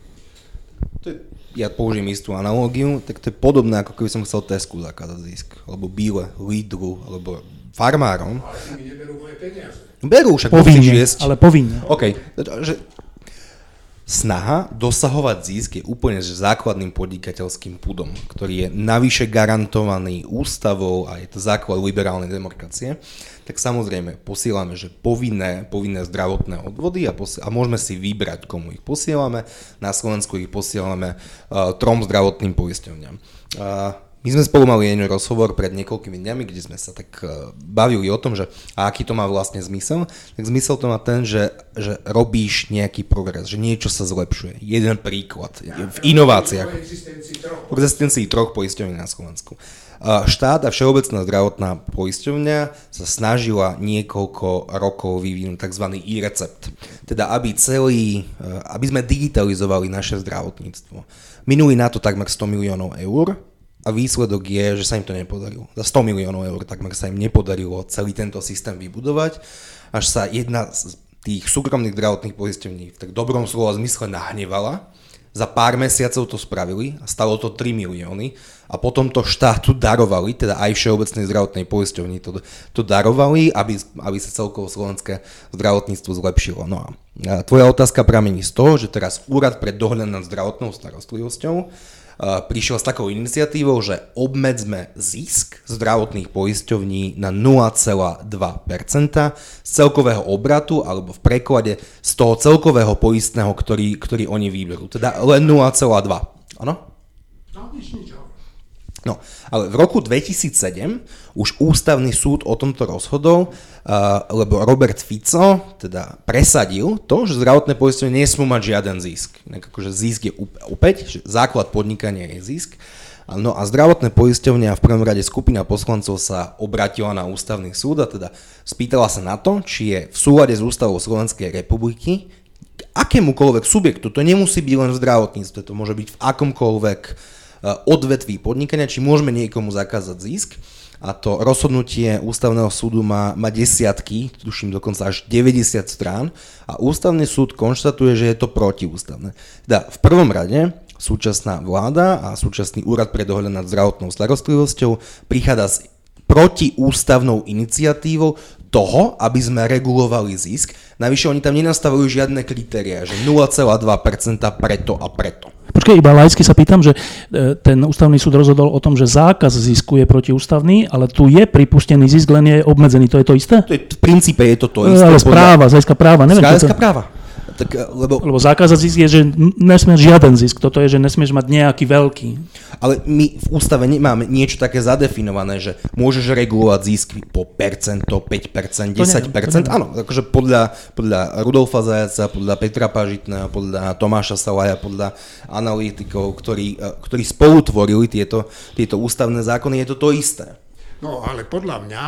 To je ja použijem istú analógiu, tak to je podobné, ako keby som chcel Tesku zakázať zisk, alebo Bíle, Lidru, alebo farmárom. Ale mi neberú moje peniaze. Berú, však povinne, ale povinne. OK, že snaha dosahovať zisk je úplne základným podnikateľským púdom, ktorý je navyše garantovaný ústavou a je to základ liberálnej demokracie, tak samozrejme posielame, že povinné, povinné zdravotné odvody a, posi- a môžeme si vybrať, komu ich posielame. Na Slovensku ich posielame uh, trom zdravotným poisťovňam. Uh, my sme spolu mali jeden rozhovor pred niekoľkými dňami, kde sme sa tak e, bavili o tom, že a aký to má vlastne zmysel. Tak zmysel to má ten, že, že robíš nejaký progres, že niečo sa zlepšuje. Jeden príklad v inováciách. V existencii troch poisťovní na Slovensku. E, štát a Všeobecná zdravotná poisťovňa sa snažila niekoľko rokov vyvinúť tzv. e-recept. Teda aby celý, e, aby sme digitalizovali naše zdravotníctvo. Minuli na to takmer 100 miliónov eur, a výsledok je, že sa im to nepodarilo. Za 100 miliónov eur takmer sa im nepodarilo celý tento systém vybudovať, až sa jedna z tých súkromných zdravotných poistení v tak dobrom slova zmysle nahnevala, za pár mesiacov to spravili a stalo to 3 milióny a potom to štátu darovali, teda aj Všeobecnej zdravotnej poisťovni to, to darovali, aby, aby sa celkovo slovenské zdravotníctvo zlepšilo. No a tvoja otázka pramení z toho, že teraz Úrad pre dohľad nad zdravotnou starostlivosťou prišiel s takou iniciatívou, že obmedzme zisk zdravotných poisťovní na 0,2% z celkového obratu alebo v preklade z toho celkového poistného, ktorý, ktorý oni vyberú. Teda len 0,2. Áno? No, nič, nič. No, ale v roku 2007 už ústavný súd o tomto rozhodol, uh, lebo Robert Fico teda presadil to, že zdravotné poistenie nesmú mať žiaden zisk. Inak akože zisk je opäť, že základ podnikania je zisk. No a zdravotné poisťovne a v prvom rade skupina poslancov sa obratila na ústavný súd a teda spýtala sa na to, či je v súlade s ústavou Slovenskej republiky akémukoľvek subjektu, to nemusí byť len v zdravotníctve, to môže byť v akomkoľvek Eh, odvetví podnikania, či môžeme niekomu zakázať zisk. A to rozhodnutie ústavného súdu má, má desiatky, tuším dokonca až 90 strán a ústavný súd konštatuje, že je to protiústavné. Teda v prvom rade súčasná vláda a súčasný úrad pre dohľad nad zdravotnou starostlivosťou prichádza s protiústavnou iniciatívou toho, aby sme regulovali zisk. Navyše oni tam nenastavujú žiadne kritéria, že 0,2% preto a preto. Počkej, iba lajsky sa pýtam, že e, ten ústavný súd rozhodol o tom, že zákaz zisku je protiústavný, ale tu je pripustený zisk, len je obmedzený. To je to isté? To je, v princípe je to to isté. Ale správa, z práva, neviem. Z práva. Tak, eh, lebo... lebo zákaz zisk je, že nesmieš žiaden zisk, toto je, že nesmieš mať nejaký veľký. Ale my v ústave nemáme niečo také zadefinované, že môžeš regulovať zisk po percento, 5%, 10%. To Áno, akože podľa, podľa Rudolfa Zajaca, podľa Petra Pažitného, podľa Tomáša Salaja, podľa analytikov, ktorí, eh, ktorí spolutvorili tieto, tieto ústavné zákony, je to to isté. No ale podľa mňa,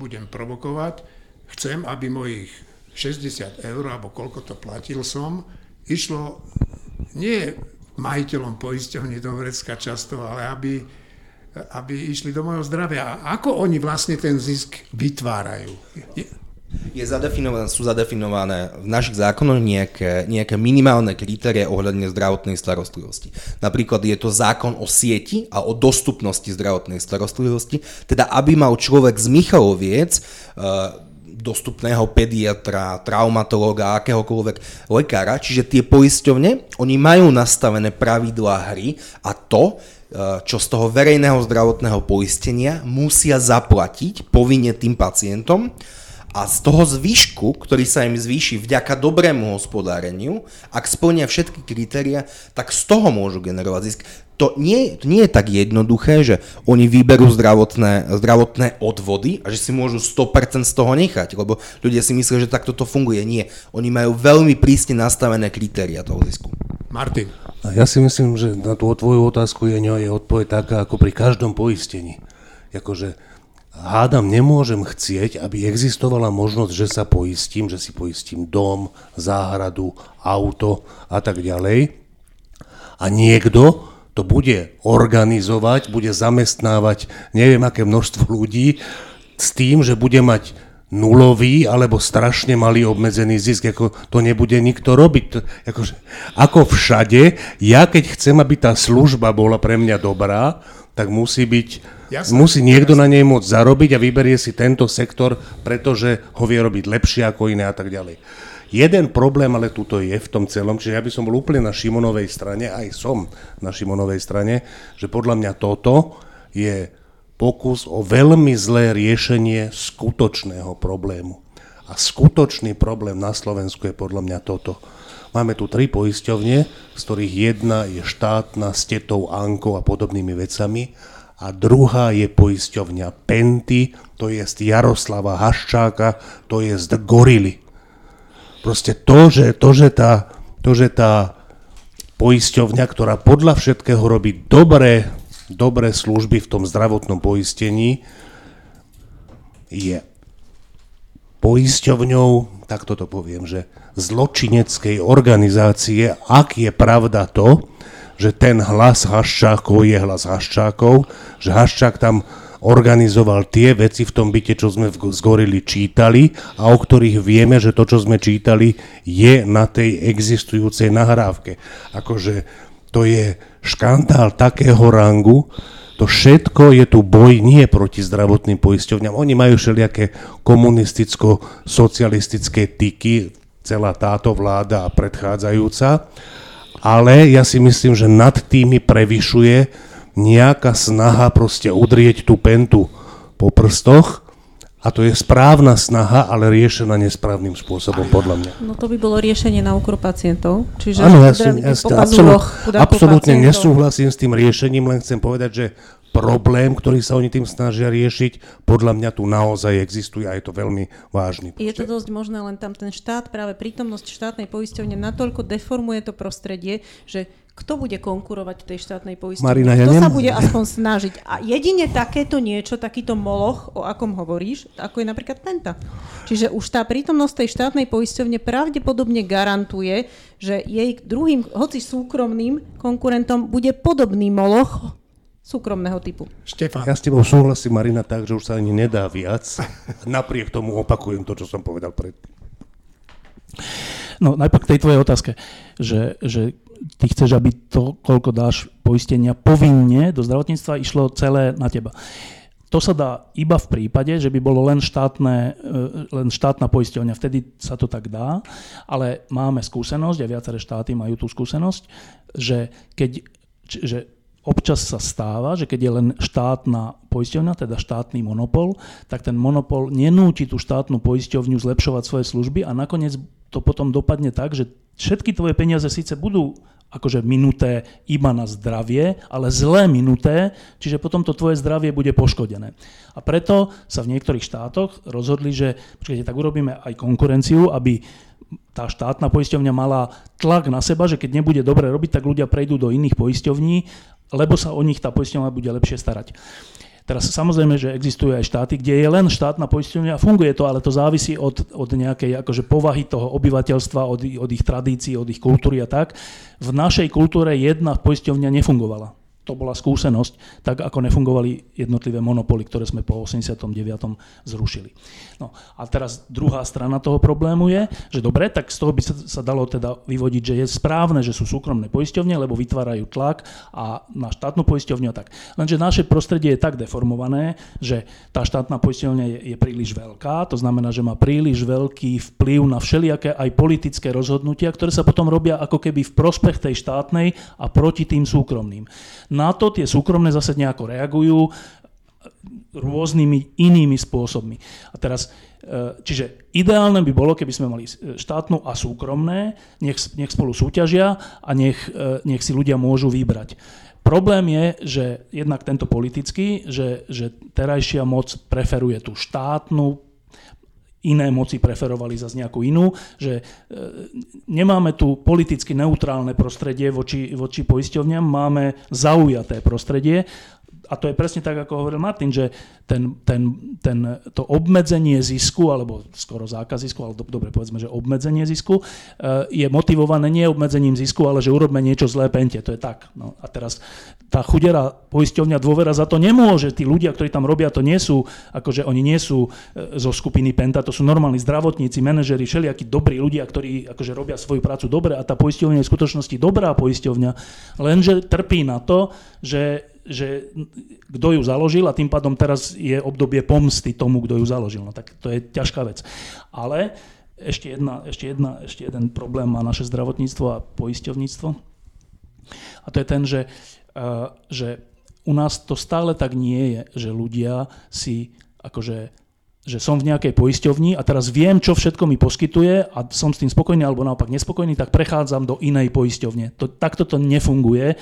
budem provokovať, chcem, aby mojich 60 eur, alebo koľko to platil som, išlo nie majiteľom poisťovne do Vrecka často, ale aby, aby išli do mojho zdravia. A ako oni vlastne ten zisk vytvárajú? Je, je zadefinované, sú zadefinované v našich zákonoch nejaké, nejaké minimálne kritérie ohľadne zdravotnej starostlivosti. Napríklad je to zákon o sieti a o dostupnosti zdravotnej starostlivosti, teda aby mal človek z Michaloviec uh, dostupného pediatra, traumatológa, akéhokoľvek lekára. Čiže tie poisťovne, oni majú nastavené pravidlá hry a to, e, čo z toho verejného zdravotného poistenia musia zaplatiť povinne tým pacientom a z toho zvyšku, ktorý sa im zvýši vďaka dobrému hospodáreniu, ak splnia všetky kritéria, tak z toho môžu generovať zisk to nie, to nie je tak jednoduché, že oni vyberú zdravotné, zdravotné odvody a že si môžu 100% z toho nechať, lebo ľudia si myslia, že takto to funguje. Nie. Oni majú veľmi prísne nastavené kritéria toho zisku. Martin. A ja si myslím, že na tú tvoju otázku je, je odpoveď taká ako pri každom poistení. Jakože hádam, nemôžem chcieť, aby existovala možnosť, že sa poistím, že si poistím dom, záhradu, auto a tak ďalej. A niekto to bude organizovať, bude zamestnávať neviem aké množstvo ľudí s tým, že bude mať nulový alebo strašne malý obmedzený zisk, ako to nebude nikto robiť. To, akože, ako všade, ja keď chcem, aby tá služba bola pre mňa dobrá, tak musí byť, jasne, musí niekto jasne. na nej môcť zarobiť a vyberie si tento sektor, pretože ho vie robiť lepšie ako iné a tak ďalej. Jeden problém ale tuto je v tom celom, čiže ja by som bol úplne na Šimonovej strane, aj som na Šimonovej strane, že podľa mňa toto je pokus o veľmi zlé riešenie skutočného problému. A skutočný problém na Slovensku je podľa mňa toto. Máme tu tri poisťovne, z ktorých jedna je štátna s tetou Ankou a podobnými vecami a druhá je poisťovňa Penty, to je Jaroslava Haščáka, to je Gorily. Proste to, že, to, že, tá, to, že tá poisťovňa, ktorá podľa všetkého robí dobré, dobré služby v tom zdravotnom poistení, je poisťovňou, tak toto poviem, že zločineckej organizácie, ak je pravda to, že ten hlas Haščákov je hlas Haščákov, že Haščák tam organizoval tie veci v tom byte, čo sme v Zgorili čítali a o ktorých vieme, že to, čo sme čítali, je na tej existujúcej nahrávke. Akože to je škandál takého rangu, to všetko je tu boj nie proti zdravotným poisťovňam. Oni majú všelijaké komunisticko-socialistické tyky, celá táto vláda a predchádzajúca, ale ja si myslím, že nad tými prevyšuje nejaká snaha proste udrieť tú pentu po prstoch a to je správna snaha, ale riešená nesprávnym spôsobom, podľa mňa. No to by bolo riešenie na úkor pacientov. Čiže Áno, ja, som, ja absolút, absolútne nesúhlasím s tým riešením, len chcem povedať, že problém, ktorý sa oni tým snažia riešiť, podľa mňa tu naozaj existuje a je to veľmi vážny. Je to dosť možné, len tam ten štát, práve prítomnosť štátnej poisťovne natoľko deformuje to prostredie, že kto bude konkurovať tej štátnej poisťovni? Marina, ja kto nem... sa bude aspoň snažiť? A jedine takéto niečo, takýto moloch, o akom hovoríš, ako je napríklad Penta. Čiže už tá prítomnosť tej štátnej poisťovne pravdepodobne garantuje, že jej druhým, hoci súkromným konkurentom bude podobný moloch súkromného typu. Štefán. Ja s tebou súhlasím, Marina, tak, že už sa ani nedá viac. Napriek tomu opakujem to, čo som povedal predtým. No najprv k tej tvojej otázke, že, že ty chceš, aby to, koľko dáš poistenia povinne do zdravotníctva, išlo celé na teba. to sa dá iba v prípade, že by bolo len, štátne, e, len štátna poisťovňa. Vtedy sa to tak dá, ale máme skúsenosť, a viaceré štáty majú tú skúsenosť, že keď že občas sa stáva, že keď je len štátna poisťovňa, teda štátny monopol, tak ten monopol nenúti tú štátnu poisťovňu zlepšovať svoje služby a nakoniec to potom dopadne tak, že všetky tvoje peniaze síce budú akože minuté iba na zdravie, ale zlé minuté, čiže potom to tvoje zdravie bude poškodené. A preto sa v niektorých štátoch rozhodli, že počkajte, tak urobíme aj konkurenciu, aby tá štátna poisťovňa mala tlak na seba, že keď nebude dobre robiť, tak ľudia prejdú do iných poisťovní, lebo sa o nich tá poisťovňa bude lepšie starať. Teraz samozrejme, že existujú aj štáty, kde je len štátna poisťovňa a funguje to, ale to závisí od, od nejakej akože povahy toho obyvateľstva, od, od ich tradícií, od ich kultúry a tak. V našej kultúre jedna poisťovňa nefungovala to bola skúsenosť, tak ako nefungovali jednotlivé monopoly, ktoré sme po 89. zrušili. No a teraz druhá strana toho problému je, že dobre, tak z toho by sa, sa dalo teda vyvodiť, že je správne, že sú súkromné poisťovne, lebo vytvárajú tlak a na štátnu poisťovňu a tak. Lenže naše prostredie je tak deformované, že tá štátna poisťovňa je, je príliš veľká, to znamená, že má príliš veľký vplyv na všelijaké aj politické rozhodnutia, ktoré sa potom robia ako keby v prospech tej štátnej a proti tým súkromným. Na to tie súkromné zase nejako reagujú rôznymi inými spôsobmi. A teraz, e, čiže ideálne by bolo, keby sme mali štátnu a súkromné, nech, nech spolu súťažia a nech, e, nech si ľudia môžu vybrať. Problém je, že jednak tento politický, že, že terajšia moc preferuje tú štátnu, iné moci preferovali zase nejakú inú, že e, nemáme tu politicky neutrálne prostredie voči, voči poisťovňam, máme zaujaté prostredie a to je presne tak, ako hovoril Martin, že ten, ten, ten, to obmedzenie zisku, alebo skoro zákaz zisku, ale do, dobre povedzme, že obmedzenie zisku, uh, je motivované nie obmedzením zisku, ale že urobme niečo zlé pente. To je tak. No. A teraz tá chudera poisťovňa dôvera za to nemôže. Tí ľudia, ktorí tam robia, to nie sú, akože oni nie sú e, zo skupiny Penta, to sú normálni zdravotníci, manažeri, všelijakí dobrí ľudia, ktorí akože robia svoju prácu dobre a tá poisťovňa je v skutočnosti dobrá poisťovňa, lenže trpí na to, že že kto ju založil a tým pádom teraz je obdobie pomsty tomu, kto ju založil. No tak to je ťažká vec. Ale ešte, jedna, ešte, jedna, ešte jeden problém má naše zdravotníctvo a poisťovníctvo. A to je ten, že, uh, že u nás to stále tak nie je, že ľudia si akože že som v nejakej poisťovni a teraz viem, čo všetko mi poskytuje a som s tým spokojný alebo naopak nespokojný, tak prechádzam do inej poisťovne. To, takto to nefunguje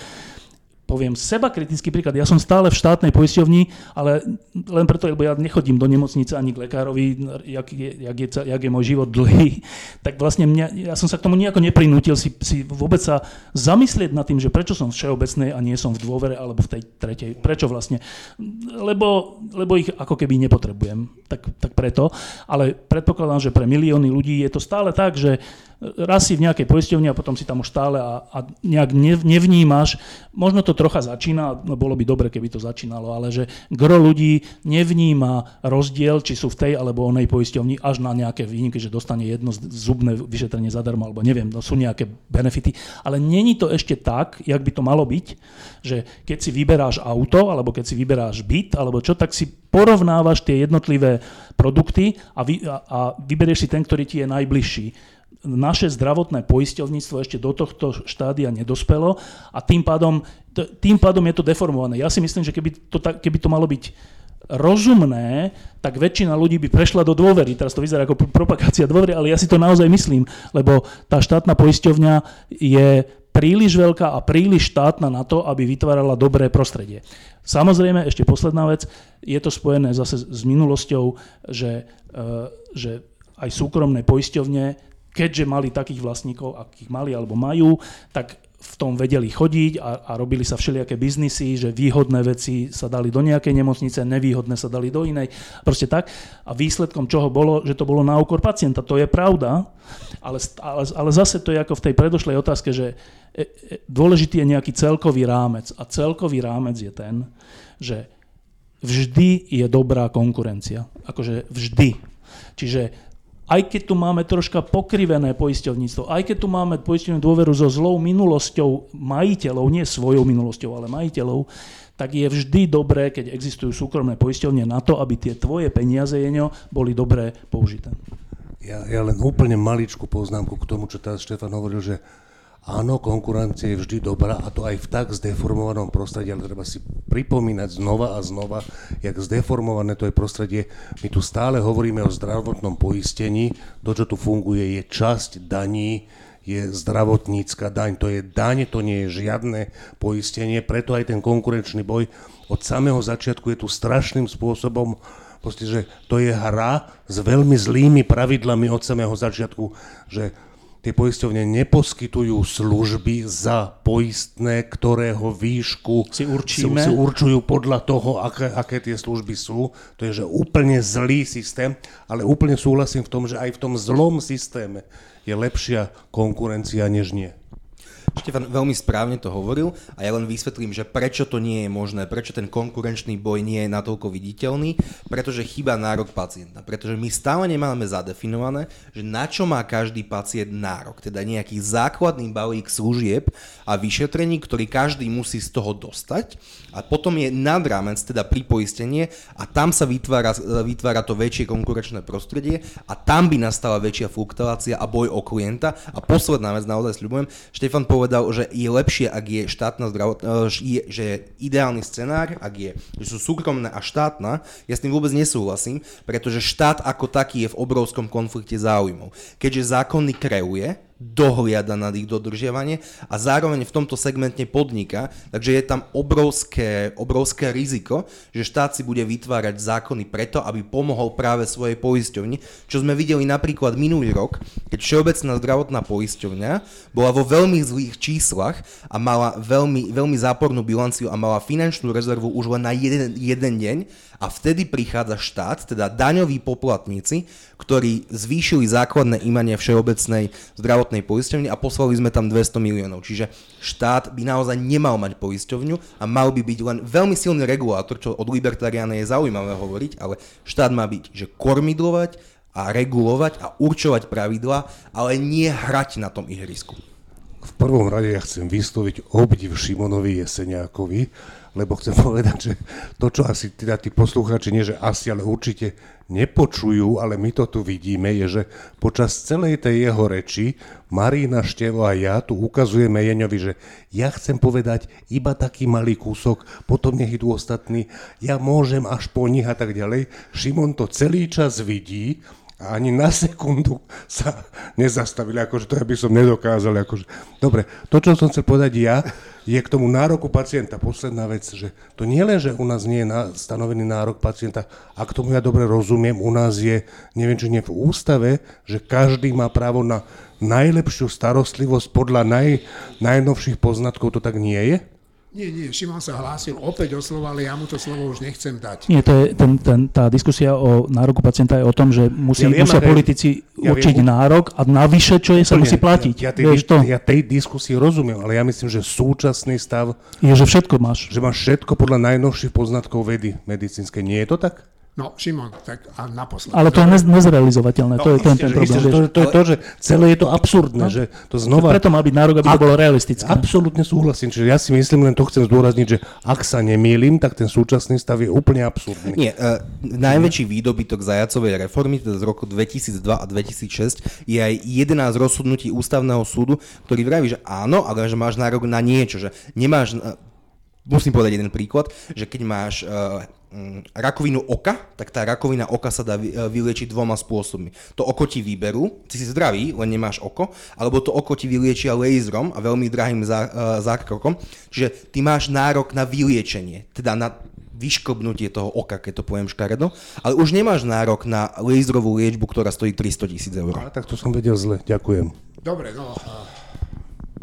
poviem seba kritický príklad. Ja som stále v štátnej poisťovni, ale len preto, lebo ja nechodím do nemocnice ani k lekárovi, jak je, jak je, jak je môj život dlhý, tak vlastne mňa, ja som sa k tomu nejako neprinútil si, si vôbec sa zamyslieť nad tým, že prečo som všeobecnej a nie som v dôvere alebo v tej tretej. Prečo vlastne? Lebo, lebo ich ako keby nepotrebujem. Tak, tak preto. Ale predpokladám, že pre milióny ľudí je to stále tak, že raz si v nejakej poisťovni a potom si tam už stále a, a nejak nevnímaš, možno to trocha začína, no bolo by dobre, keby to začínalo, ale že gro ľudí nevníma rozdiel, či sú v tej alebo onej poisťovni až na nejaké výnimky, že dostane jedno zubné vyšetrenie zadarmo, alebo neviem, no sú nejaké benefity, ale není to ešte tak, jak by to malo byť, že keď si vyberáš auto, alebo keď si vyberáš byt, alebo čo, tak si porovnávaš tie jednotlivé produkty a, vy, a, a vyberieš si ten, ktorý ti je najbližší naše zdravotné poisťovníctvo ešte do tohto štádia nedospelo a tým pádom, tým pádom je to deformované. Ja si myslím, že keby to, keby to malo byť rozumné, tak väčšina ľudí by prešla do dôvery. Teraz to vyzerá ako propagácia dôvery, ale ja si to naozaj myslím, lebo tá štátna poisťovňa je príliš veľká a príliš štátna na to, aby vytvárala dobré prostredie. Samozrejme, ešte posledná vec, je to spojené zase s minulosťou, že, e, že aj súkromné poisťovne keďže mali takých vlastníkov, akých mali alebo majú, tak v tom vedeli chodiť a, a robili sa všelijaké biznisy, že výhodné veci sa dali do nejakej nemocnice, nevýhodné sa dali do inej. Proste tak. A výsledkom čoho bolo, že to bolo na úkor pacienta. To je pravda, ale, ale, ale zase to je ako v tej predošlej otázke, že e, e, dôležitý je nejaký celkový rámec. A celkový rámec je ten, že vždy je dobrá konkurencia. Akože vždy. Čiže aj keď tu máme troška pokrivené poisťovníctvo, aj keď tu máme poisťovnú dôveru so zlou minulosťou majiteľov, nie svojou minulosťou, ale majiteľov, tak je vždy dobré, keď existujú súkromné poisťovne na to, aby tie tvoje peniaze, Jeňo, boli dobre použité. Ja, ja len úplne maličku poznámku k tomu, čo teraz Štefan hovoril, že áno, konkurencia je vždy dobrá a to aj v tak zdeformovanom prostredí, ale treba si pripomínať znova a znova, jak zdeformované to je prostredie. My tu stále hovoríme o zdravotnom poistení, to, čo tu funguje, je časť daní, je zdravotnícka daň. To je daň, to nie je žiadne poistenie, preto aj ten konkurenčný boj od samého začiatku je tu strašným spôsobom proste, že to je hra s veľmi zlými pravidlami od samého začiatku, že tie poisťovne neposkytujú služby za poistné, ktorého výšku si, určíme. si, si určujú podľa toho, aké, aké tie služby sú. To je že úplne zlý systém, ale úplne súhlasím v tom, že aj v tom zlom systéme je lepšia konkurencia než nie. Štefan veľmi správne to hovoril a ja len vysvetlím, že prečo to nie je možné, prečo ten konkurenčný boj nie je natoľko viditeľný, pretože chýba nárok pacienta. Pretože my stále nemáme zadefinované, že na čo má každý pacient nárok. Teda nejaký základný balík služieb a vyšetrení, ktorý každý musí z toho dostať a potom je nad rámec, teda pripoistenie a tam sa vytvára, vytvára to väčšie konkurenčné prostredie a tam by nastala väčšia fluktuácia a boj o klienta. A posledná vec, naozaj sľubujem, Štefan povedal, že je lepšie, ak je štátna zdravotná, e, že je ideálny scenár, ak je, že sú súkromné a štátna, ja s tým vôbec nesúhlasím, pretože štát ako taký je v obrovskom konflikte záujmov. Keďže zákony kreuje, dohliada nad ich dodržiavanie a zároveň v tomto segmente podniká, takže je tam obrovské, obrovské riziko, že štát si bude vytvárať zákony preto, aby pomohol práve svojej poisťovni, čo sme videli napríklad minulý rok, keď Všeobecná zdravotná poisťovňa bola vo veľmi zlých číslach a mala veľmi, veľmi zápornú bilanciu a mala finančnú rezervu už len na jeden, jeden deň a vtedy prichádza štát, teda daňoví poplatníci, ktorí zvýšili základné imanie Všeobecnej zdravotnej poisťovne a poslali sme tam 200 miliónov. Čiže štát by naozaj nemal mať poisťovňu a mal by byť len veľmi silný regulátor, čo od libertariána je zaujímavé hovoriť, ale štát má byť, že kormidlovať a regulovať a určovať pravidla, ale nie hrať na tom ihrisku. V prvom rade ja chcem vysloviť obdiv Šimonovi Jeseniakovi, lebo chcem povedať, že to, čo asi teda tí poslucháči, nie že asi, ale určite nepočujú, ale my to tu vidíme, je, že počas celej tej jeho reči Marína Števo a ja tu ukazujeme Jeňovi, že ja chcem povedať iba taký malý kúsok, potom nech idú ostatní, ja môžem až po nich a tak ďalej. Šimon to celý čas vidí a ani na sekundu sa nezastavili, akože to ja by som nedokázal. Akože. Dobre, to, čo som chcel povedať ja, je k tomu nároku pacienta. Posledná vec, že to nie len, že u nás nie je stanovený nárok pacienta, a k tomu ja dobre rozumiem, u nás je, neviem, či nie v ústave, že každý má právo na najlepšiu starostlivosť podľa naj, najnovších poznatkov, to tak nie je? Nie, nie, Šimon sa hlásil opäť o slovo, ale ja mu to slovo už nechcem dať. Nie, to je, ten, ten, tá diskusia o nároku pacienta je o tom, že musí, ja viem, musia politici ja určiť viem, nárok a navyše, čo je, sa musí platiť. Ja, tej, Vieš to? ja tej diskusii rozumiem, ale ja myslím, že súčasný stav... Je, že všetko máš. Že máš všetko podľa najnovších poznatkov vedy medicínskej. Nie je to tak? No, Šimon, tak a naposled. Ale to je nez, nezrealizovateľné, no, to je ten, ten problém. to, to je to, že celé je to absurdné, no, že to znova... Preto má byť nárok, aby to bolo realistické. Absolútne súhlasím, čiže ja si myslím, len to chcem zdôrazniť, že ak sa nemýlim, tak ten súčasný stav je úplne absurdný. Nie, uh, najväčší výdobytok zajacovej reformy, teda z roku 2002 a 2006, je aj 11 rozhodnutí ústavného súdu, ktorý vraví, že áno, ale že máš nárok na niečo, že nemáš... Uh, musím povedať jeden príklad, že keď máš uh, rakovinu oka, tak tá rakovina oka sa dá e, vyliečiť dvoma spôsobmi. To oko ti vyberú, ty si zdravý, len nemáš oko, alebo to oko ti vyliečia laserom a veľmi drahým zá, uh, zákrokom. Čiže ty máš nárok na vyliečenie, teda na vyšklbnutie toho oka, keď to poviem škaredo, ale už nemáš nárok na laserovú liečbu, ktorá stojí 300 tisíc eur. A, tak to som vedel zle, ďakujem. Dobre, no,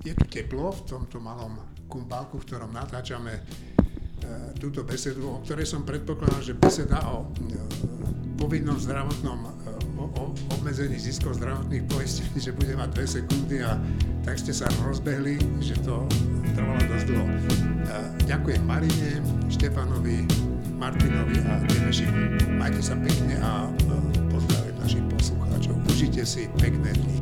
je tu teplo v tomto malom kumpálku, v ktorom natáčame E, túto besedu, o ktorej som predpokladal, že beseda o e, povinnom zdravotnom e, obmedzení ziskov zdravotných poistení, že bude mať dve sekundy a tak ste sa rozbehli, že to trvalo dosť dlho. Ďakujem Marine, Štefanovi, Martinovi a Demeši. Majte sa pekne a pozdravím našich poslucháčov. Užite si pekné dni.